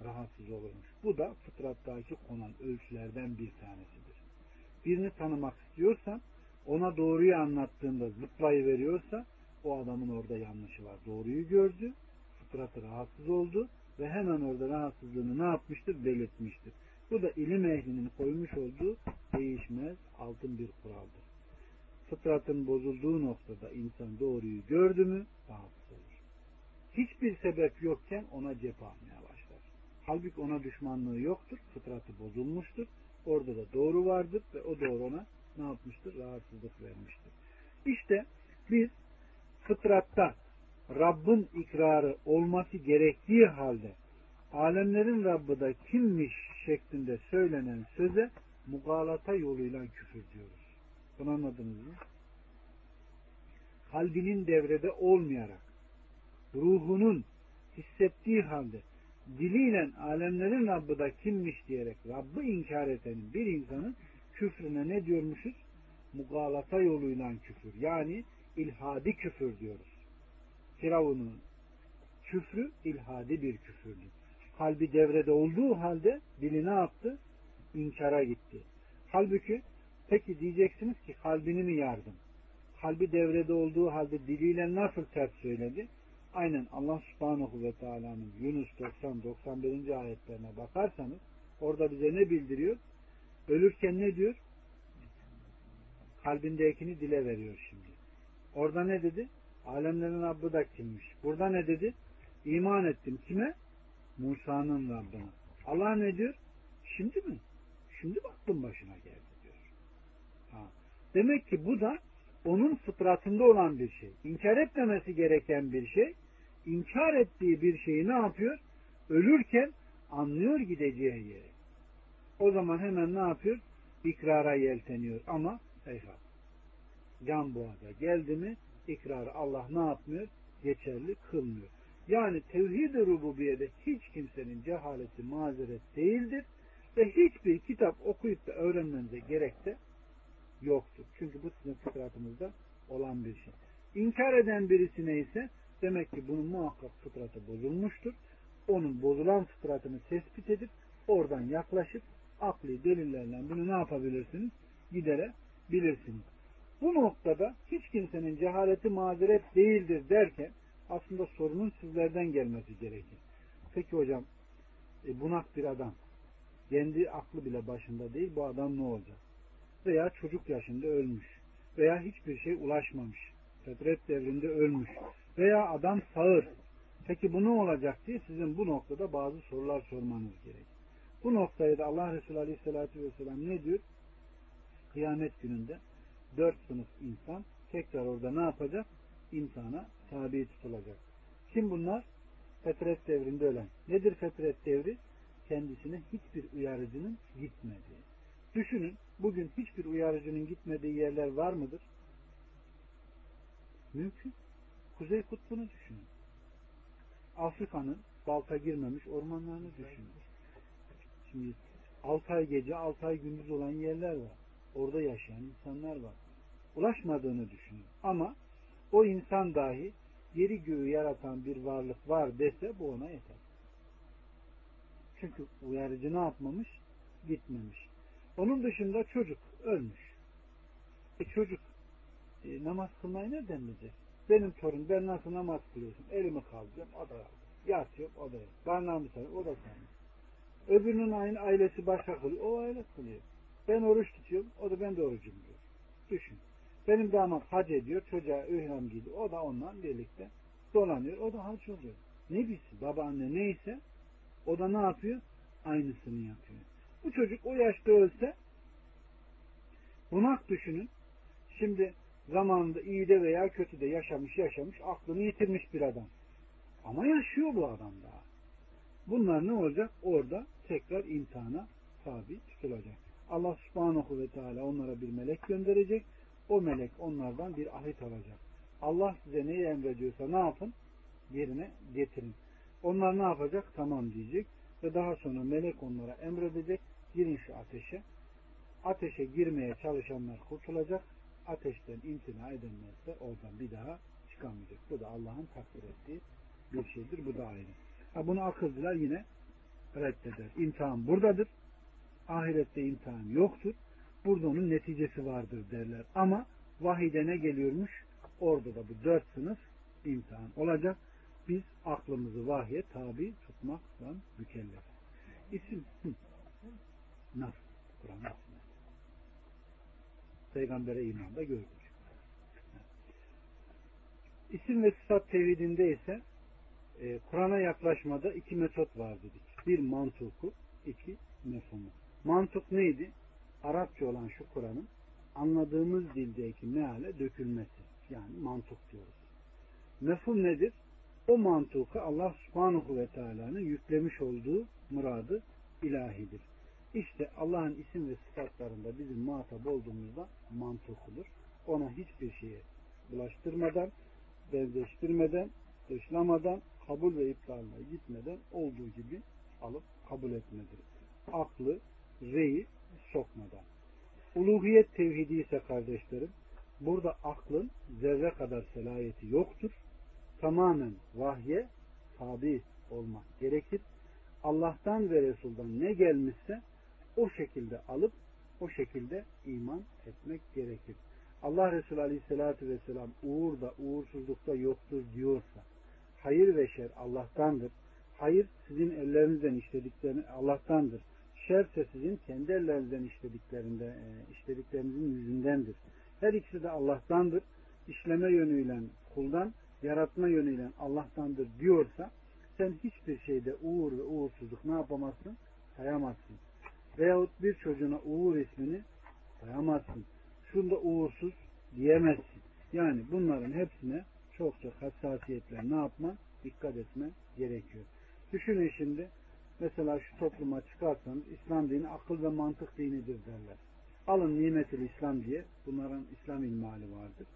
Rahatsız olurmuş. Bu da fıtrattaki konan ölçülerden bir tanesidir. Birini tanımak istiyorsan ona doğruyu anlattığında zıplayı veriyorsa o adamın orada yanlışı var. Doğruyu gördü, fıtratı rahatsız oldu ve hemen orada rahatsızlığını ne yapmıştır? Belirtmiştir. Bu da ilim ehlinin koymuş olduğu değişmez altın bir kuraldır fıtratın bozulduğu noktada insan doğruyu gördü mü rahatsız olur. Hiçbir sebep yokken ona cep almaya. Halbuki ona düşmanlığı yoktur. Fıtratı bozulmuştur. Orada da doğru vardır ve o doğru ona ne yapmıştır? Rahatsızlık vermiştir. İşte biz fıtratta Rabbin ikrarı olması gerektiği halde alemlerin Rabbı da kimmiş şeklinde söylenen söze mugalata yoluyla küfür diyoruz. Bunu anladınız mı? Kalbinin devrede olmayarak, ruhunun hissettiği halde, diliyle alemlerin Rabbı da kimmiş diyerek Rabb'ı inkar edenin bir insanın küfrüne ne diyormuşuz? Mugalata yoluyla küfür. Yani ilhadi küfür diyoruz. Firavun'un küfrü ilhadi bir küfürdü. Kalbi devrede olduğu halde dili ne yaptı? İnkara gitti. Halbuki peki diyeceksiniz ki kalbini mi yardım? Kalbi devrede olduğu halde diliyle nasıl ters söyledi? Aynen Allah subhanahu ve teala'nın Yunus 90-91. ayetlerine bakarsanız orada bize ne bildiriyor? Ölürken ne diyor? Kalbindekini dile veriyor şimdi. Orada ne dedi? Alemlerin Rabbi da kimmiş? Burada ne dedi? İman ettim. Kime? Musa'nın Rabbine. Allah ne diyor? Şimdi mi? Şimdi baktım başına geldi diyor. Ha. Demek ki bu da onun fıtratında olan bir şey. İnkar etmemesi gereken bir şey. İnkar ettiği bir şeyi ne yapıyor? Ölürken anlıyor gideceği yeri. O zaman hemen ne yapıyor? İkrara yelteniyor ama eyvah. Can boğaza geldi mi ikrarı Allah ne yapmıyor? Geçerli kılmıyor. Yani tevhid-i rububiyede hiç kimsenin cehaleti mazeret değildir ve hiçbir kitap okuyup da öğrenmenize gerek de yoktur. Çünkü bu sizin fıtratınızda olan bir şey. İnkar eden birisine ise demek ki bunun muhakkak fıtratı bozulmuştur. Onun bozulan fıtratını tespit edip oradan yaklaşıp akli delillerle bunu ne yapabilirsiniz? Giderebilirsiniz. Bu noktada hiç kimsenin cehaleti mazeret değildir derken aslında sorunun sizlerden gelmesi gerekir. Peki hocam e, bunak bir adam kendi aklı bile başında değil bu adam ne olacak? Veya çocuk yaşında ölmüş veya hiçbir şey ulaşmamış. Fetret devrinde ölmüş veya adam sağır. Peki bu ne olacak diye sizin bu noktada bazı sorular sormanız gerek. Bu noktayı da Allah Resulü Aleyhisselatü Vesselam ne diyor? Kıyamet gününde dört sınıf insan tekrar orada ne yapacak? İmtihana tabi tutulacak. Kim bunlar? Fetret devrinde ölen. Nedir fetret devri? Kendisine hiçbir uyarıcının gitmediği. Düşünün, bugün hiçbir uyarıcının gitmediği yerler var mıdır? Mümkün. Kuzey kutbunu düşünün. Afrika'nın balta girmemiş ormanlarını düşünün. Şimdi 6 ay gece 6 ay gündüz olan yerler var. Orada yaşayan insanlar var. Ulaşmadığını düşünün. Ama o insan dahi yeri göğü yaratan bir varlık var dese bu ona yeter. Çünkü uyarıcı ne yapmamış? Gitmemiş. Onun dışında çocuk ölmüş. E çocuk e, namaz kılmayı nereden bilecek? Benim torun ben nasıl namaz kılıyorsun? Elimi kaldırıyorum o da yatıyor o da yatıyor. Barnağımı sarıyor o da sarıyor. Öbürünün aynı ailesi başka kılıyor. O aile kılıyor. Ben oruç tutuyorum. O da ben de orucum diyor. Düşün. Benim damat hac ediyor. Çocuğa ihram gidiyor. O da onunla birlikte dolanıyor. O da hac oluyor. Ne bilsin? Baba anne neyse o da ne yapıyor? Aynısını yapıyor. Bu çocuk o yaşta ölse bunak düşünün. Şimdi zamanında iyi de veya kötü de yaşamış yaşamış aklını yitirmiş bir adam. Ama yaşıyor bu adam daha. Bunlar ne olacak? Orada tekrar imtihana tabi tutulacak. Allah subhanahu ve teala onlara bir melek gönderecek. O melek onlardan bir ahit alacak. Allah size neyi emrediyorsa ne yapın? Yerine getirin. Onlar ne yapacak? Tamam diyecek. Ve daha sonra melek onlara emredecek. Girin şu ateşe. Ateşe girmeye çalışanlar kurtulacak. Ateşten imtina edenlerse oradan bir daha çıkamayacak. Bu da Allah'ın takdir ettiği bir şeydir. Bu da ayrı. Ha, bunu akılcılar yine reddeder. İmtihan buradadır. Ahirette imtihan yoktur. Burada onun neticesi vardır derler. Ama vahide ne geliyormuş? Orada da bu dört sınıf imtihan olacak. Biz aklımızı vahye tabi tutmakla mükellef. İsim nasıl? Kur'an Peygamber'e imanda gördük. İsim ve sıfat tevhidinde ise e, Kur'an'a yaklaşmada iki metot var dedik. Bir mantuku, iki mefhumu. Mantuk neydi? Arapça olan şu Kur'an'ın anladığımız dildeki meale dökülmesi. Yani mantuk diyoruz. Mefhum nedir? O mantuka Allah subhanahu ve teala'nın yüklemiş olduğu muradı ilahidir. İşte Allah'ın isim ve sıfatlarında bizim muhatap olduğumuzda mantukudur. Ona hiçbir şeye bulaştırmadan, benzeştirmeden, dışlamadan, kabul ve iptalle gitmeden olduğu gibi alıp kabul etmedir. Aklı, reyi sokmadan. Uluhiyet tevhidi ise kardeşlerim, burada aklın zerre kadar selayeti yoktur. Tamamen vahye tabi olmak gerekir. Allah'tan ve Resul'dan ne gelmişse o şekilde alıp o şekilde iman etmek gerekir. Allah Resulü Aleyhisselatü Vesselam uğurda, uğursuzlukta yoktur diyorsa hayır ve şer Allah'tandır. Hayır sizin ellerinizden işlediklerini Allah'tandır. Şerse sizin kendi ellerinizden işlediklerinde, e, işlediklerinizin yüzündendir. Her ikisi de Allah'tandır. İşleme yönüyle kuldan, yaratma yönüyle Allah'tandır diyorsa sen hiçbir şeyde uğur ve uğursuzluk ne yapamazsın? Sayamazsın. Veyahut bir çocuğuna uğur ismini sayamazsın. Şunda uğursuz diyemezsin. Yani bunların hepsine çok çok hassasiyetle ne yapman? Dikkat etmen gerekiyor. Düşünün şimdi mesela şu topluma çıkarsanız İslam dini akıl ve mantık dinidir derler. Alın nimetil İslam diye bunların İslam ilmali vardır.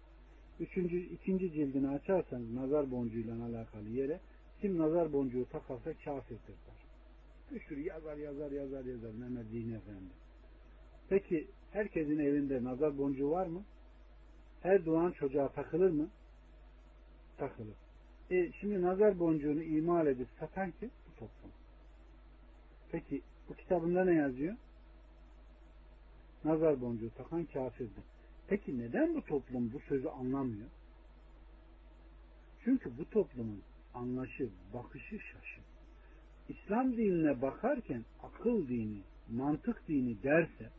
Üçüncü, ikinci cildini açarsanız nazar boncuğuyla alakalı yere kim nazar boncuğu takarsa kafirdir. Bir sürü yazar yazar yazar yazar Mehmet Dini Efendi. Peki herkesin evinde nazar boncuğu var mı? Her doğan çocuğa takılır mı? Takılır. E şimdi nazar boncuğunu imal edip satan kim? Bu toplum. Peki bu kitabında ne yazıyor? Nazar boncuğu takan kafirdir. Peki neden bu toplum bu sözü anlamıyor? Çünkü bu toplumun anlaşı, bakışı şaşır. İslam dinine bakarken akıl dini, mantık dini derse,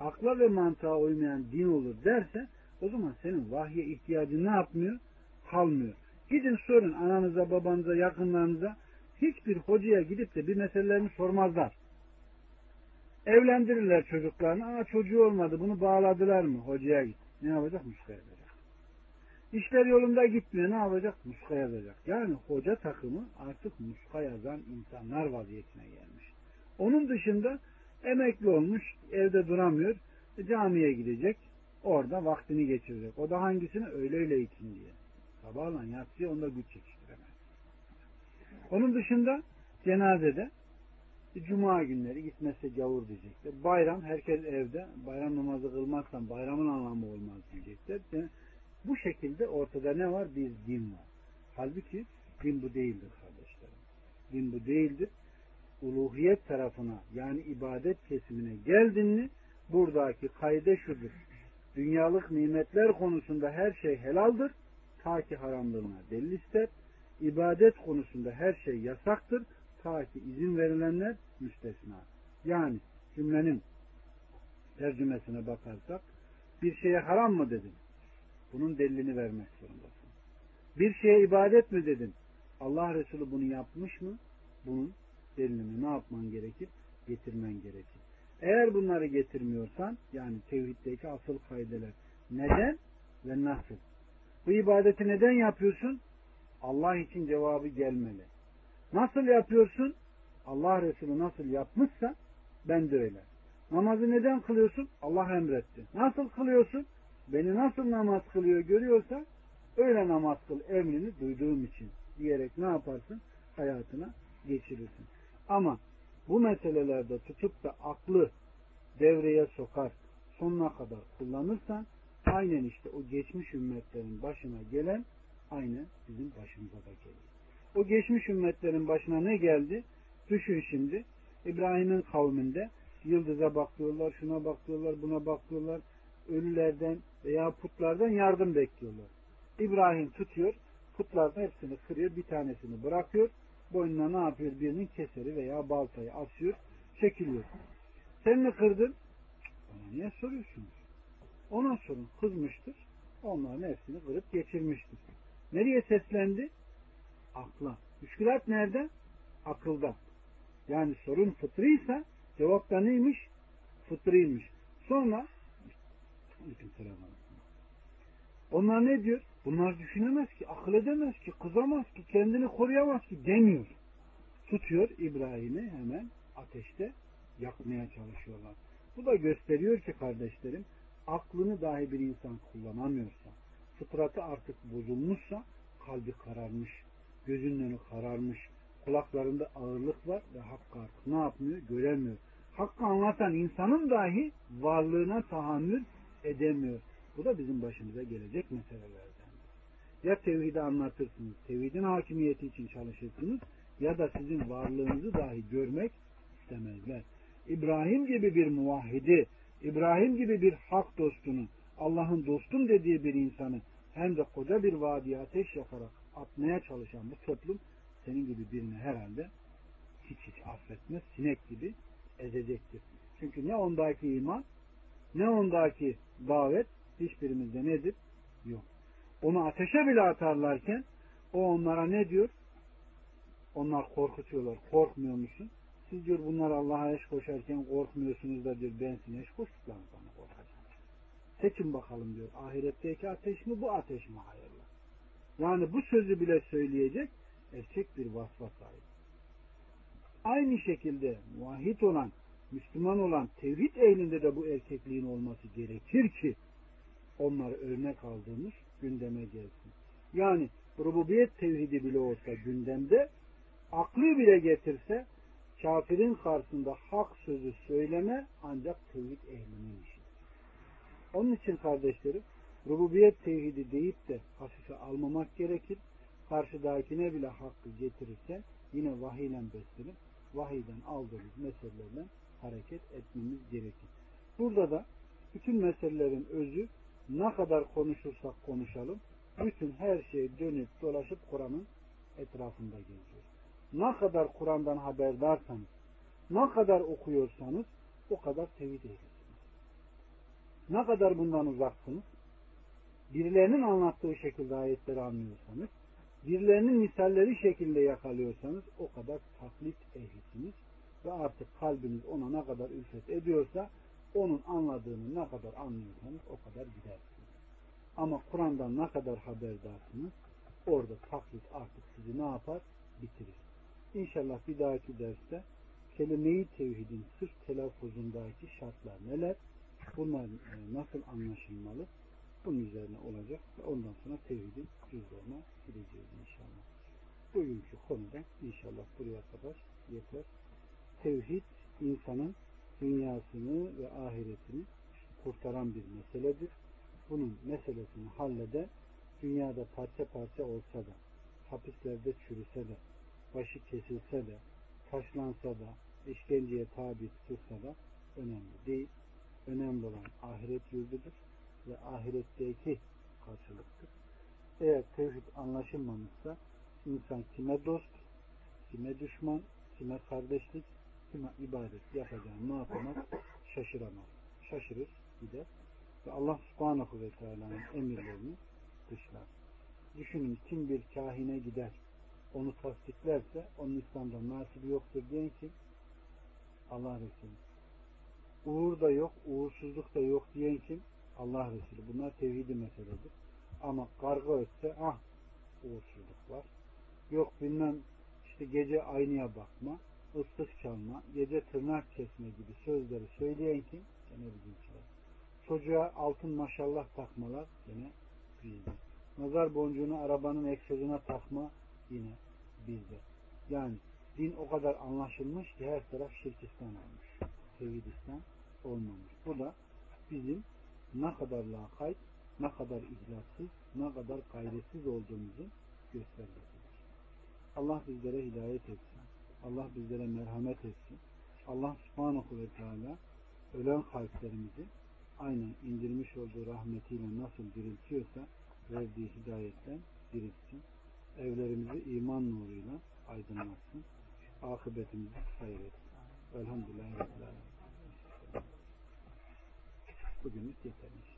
akla ve mantığa uymayan din olur derse, o zaman senin vahye ihtiyacın ne yapmıyor? Kalmıyor. Gidin sorun ananıza, babanıza, yakınlarınıza. Hiçbir hocaya gidip de bir meselelerini sormazlar. Evlendirirler çocuklarını. Aa çocuğu olmadı bunu bağladılar mı? Hocaya git. Ne yapacak? Muska yazacak. İşler yolunda gitmiyor. Ne yapacak? Muska yazacak. Yani hoca takımı artık muska yazan insanlar vaziyetine gelmiş. Onun dışında emekli olmuş, evde duramıyor. Camiye gidecek. Orada vaktini geçirecek. O da hangisini? Öyle öyle için diye. Sabahla yatsıya onda güç çekiştiremez. Onun dışında cenazede Cuma günleri gitmezse gavur diyecekler. Bayram herkes evde. Bayram namazı kılmazsan bayramın anlamı olmaz diyecekler. Bu şekilde ortada ne var? Bir din var. Halbuki din bu değildir kardeşlerim. Din bu değildir. Uluhiyet tarafına yani ibadet kesimine geldin mi buradaki kayde şudur. Dünyalık nimetler konusunda her şey helaldir. Ta ki haramlığına delil ister. İbadet konusunda her şey yasaktır ta ki izin verilenler müstesna. Yani cümlenin tercümesine bakarsak bir şeye haram mı dedin? Bunun delilini vermek zorundasın. Bir şeye ibadet mi dedin? Allah Resulü bunu yapmış mı? Bunun delilini ne yapman gerekir? Getirmen gerekir. Eğer bunları getirmiyorsan yani tevhiddeki asıl kaydeler neden ve nasıl? Bu ibadeti neden yapıyorsun? Allah için cevabı gelmeli. Nasıl yapıyorsun? Allah Resulü nasıl yapmışsa ben de öyle. Namazı neden kılıyorsun? Allah emretti. Nasıl kılıyorsun? Beni nasıl namaz kılıyor görüyorsa öyle namaz kıl emrini duyduğum için diyerek ne yaparsın? Hayatına geçirirsin. Ama bu meselelerde tutup da aklı devreye sokar, sonuna kadar kullanırsan aynen işte o geçmiş ümmetlerin başına gelen aynı bizim başımıza da gelir. O geçmiş ümmetlerin başına ne geldi? Düşün şimdi. İbrahim'in kavminde yıldıza bakıyorlar, şuna bakıyorlar, buna bakıyorlar. Ölülerden veya putlardan yardım bekliyorlar. İbrahim tutuyor, putlardan hepsini kırıyor, bir tanesini bırakıyor. Boynuna ne yapıyor? Birinin keseri veya baltayı asıyor, çekiliyor. Sen mi kırdın? Bana niye soruyorsunuz? Ona sorun. Kızmıştır. Onların hepsini kırıp geçirmiştir. Nereye seslendi? akla. Müşkülat nerede? Akılda. Yani sorun fıtrıysa cevap da neymiş? Fıtrıymış. Sonra onlar ne diyor? Bunlar düşünemez ki, akıl edemez ki, kızamaz ki, kendini koruyamaz ki demiyor. Tutuyor İbrahim'i hemen ateşte yakmaya çalışıyorlar. Bu da gösteriyor ki kardeşlerim, aklını dahi bir insan kullanamıyorsa, fıtratı artık bozulmuşsa, kalbi kararmış, gözünün önü kararmış, kulaklarında ağırlık var ve hakkı artık ne yapmıyor? Göremiyor. Hakkı anlatan insanın dahi varlığına tahammül edemiyor. Bu da bizim başımıza gelecek meselelerden. Ya tevhidi anlatırsınız, tevhidin hakimiyeti için çalışırsınız ya da sizin varlığınızı dahi görmek istemezler. İbrahim gibi bir muvahhidi, İbrahim gibi bir hak dostunu, Allah'ın dostum dediği bir insanı hem de koca bir vadiye ateş yakarak atmaya çalışan bu toplum senin gibi birini herhalde hiç hiç affetmez. Sinek gibi ezecektir. Çünkü ne ondaki iman ne ondaki davet hiçbirimizde nedir? Yok. Onu ateşe bile atarlarken o onlara ne diyor? Onlar korkutuyorlar. Korkmuyor musun? Siz diyor bunlar Allah'a eş koşarken korkmuyorsunuz da diyor ben sizin eş koştuklarınızdan korkacağım. Seçin bakalım diyor. Ahiretteki ateş mi bu ateş mi? Hayırlı. Yani bu sözü bile söyleyecek erkek bir vasfa sahip. Aynı şekilde muahit olan, Müslüman olan tevhid ehlinde de bu erkekliğin olması gerekir ki onları örnek aldığımız gündeme gelsin. Yani rububiyet tevhidi bile olsa gündemde aklı bile getirse kafirin karşısında hak sözü söyleme ancak tevhid ehlinin işidir. Onun için kardeşlerim rububiyet tevhidi deyip de hafife almamak gerekir. Karşıdakine bile hakkı getirirse yine vahiyle beslenip vahiyden aldığımız meselelerle hareket etmemiz gerekir. Burada da bütün meselelerin özü ne kadar konuşursak konuşalım bütün her şey dönüp dolaşıp Kur'an'ın etrafında geziyor. Ne kadar Kur'an'dan haberdarsanız, ne kadar okuyorsanız o kadar tevhid ehlisiniz. Ne kadar bundan uzaksınız, birilerinin anlattığı şekilde ayetleri anlıyorsanız, birilerinin misalleri şekilde yakalıyorsanız o kadar taklit ehlisiniz ve artık kalbiniz ona ne kadar ülfet ediyorsa onun anladığını ne kadar anlıyorsanız o kadar gidersiniz. Ama Kur'an'dan ne kadar haberdarsınız orada taklit artık sizi ne yapar? Bitirir. İnşallah bir dahaki derste kelime-i tevhidin sırf telaffuzundaki şartlar neler? Bunlar e, nasıl anlaşılmalı? Bunun üzerine olacak ve ondan sonra tevhidin cüzlerine gideceğiz inşallah. Bugünkü konuda inşallah buraya kadar yeter. Tevhid insanın dünyasını ve ahiretini kurtaran bir meseledir. Bunun meselesini hallede dünyada parça parça olsa da hapislerde çürüse de başı kesilse de taşlansa da işkenceye tabi tutulsa da önemli değil. Önemli olan ahiret yurdudur ve ahiretteki karşılıktır. Eğer tevhid anlaşılmamışsa insan kime dost, kime düşman, kime kardeşlik, kime ibadet yapacağını ne yapamaz? Şaşıramaz. Şaşırır, gider. Ve Allah subhanahu ve teala'nın emirlerini dışlar. Düşünün kim bir kahine gider, onu tasdiklerse onun İslam'da nasibi yoktur diyen kim? Allah Resulü. Uğur da yok, uğursuzluk da yok diyen kim? Allah Resulü. Bunlar tevhidi meseledir. Ama karga ötse ah uğursuzluk var. Yok bilmem işte gece aynaya bakma, ıslık çalma, gece tırnak kesme gibi sözleri söyleyen kim? Gene bizimkiler. Çocuğa altın maşallah takmalar gene bizde. Nazar boncuğunu arabanın egzozuna takma yine bizde. Yani din o kadar anlaşılmış ki her taraf şirkistan olmuş. Tevhidistan olmamış. Bu da bizim ne kadar lakayt, ne kadar ihlassız, ne kadar gayretsiz olduğumuzun göstergesidir. Allah bizlere hidayet etsin. Allah bizlere merhamet etsin. Allah subhanahu ve teala ölen kalplerimizi aynen indirmiş olduğu rahmetiyle nasıl diriltiyorsa verdiği hidayetten diriltsin. Evlerimizi iman nuruyla aydınlatsın. Akıbetimizi hayır etsin. Velhamdülillah. Bugünlük yeterli.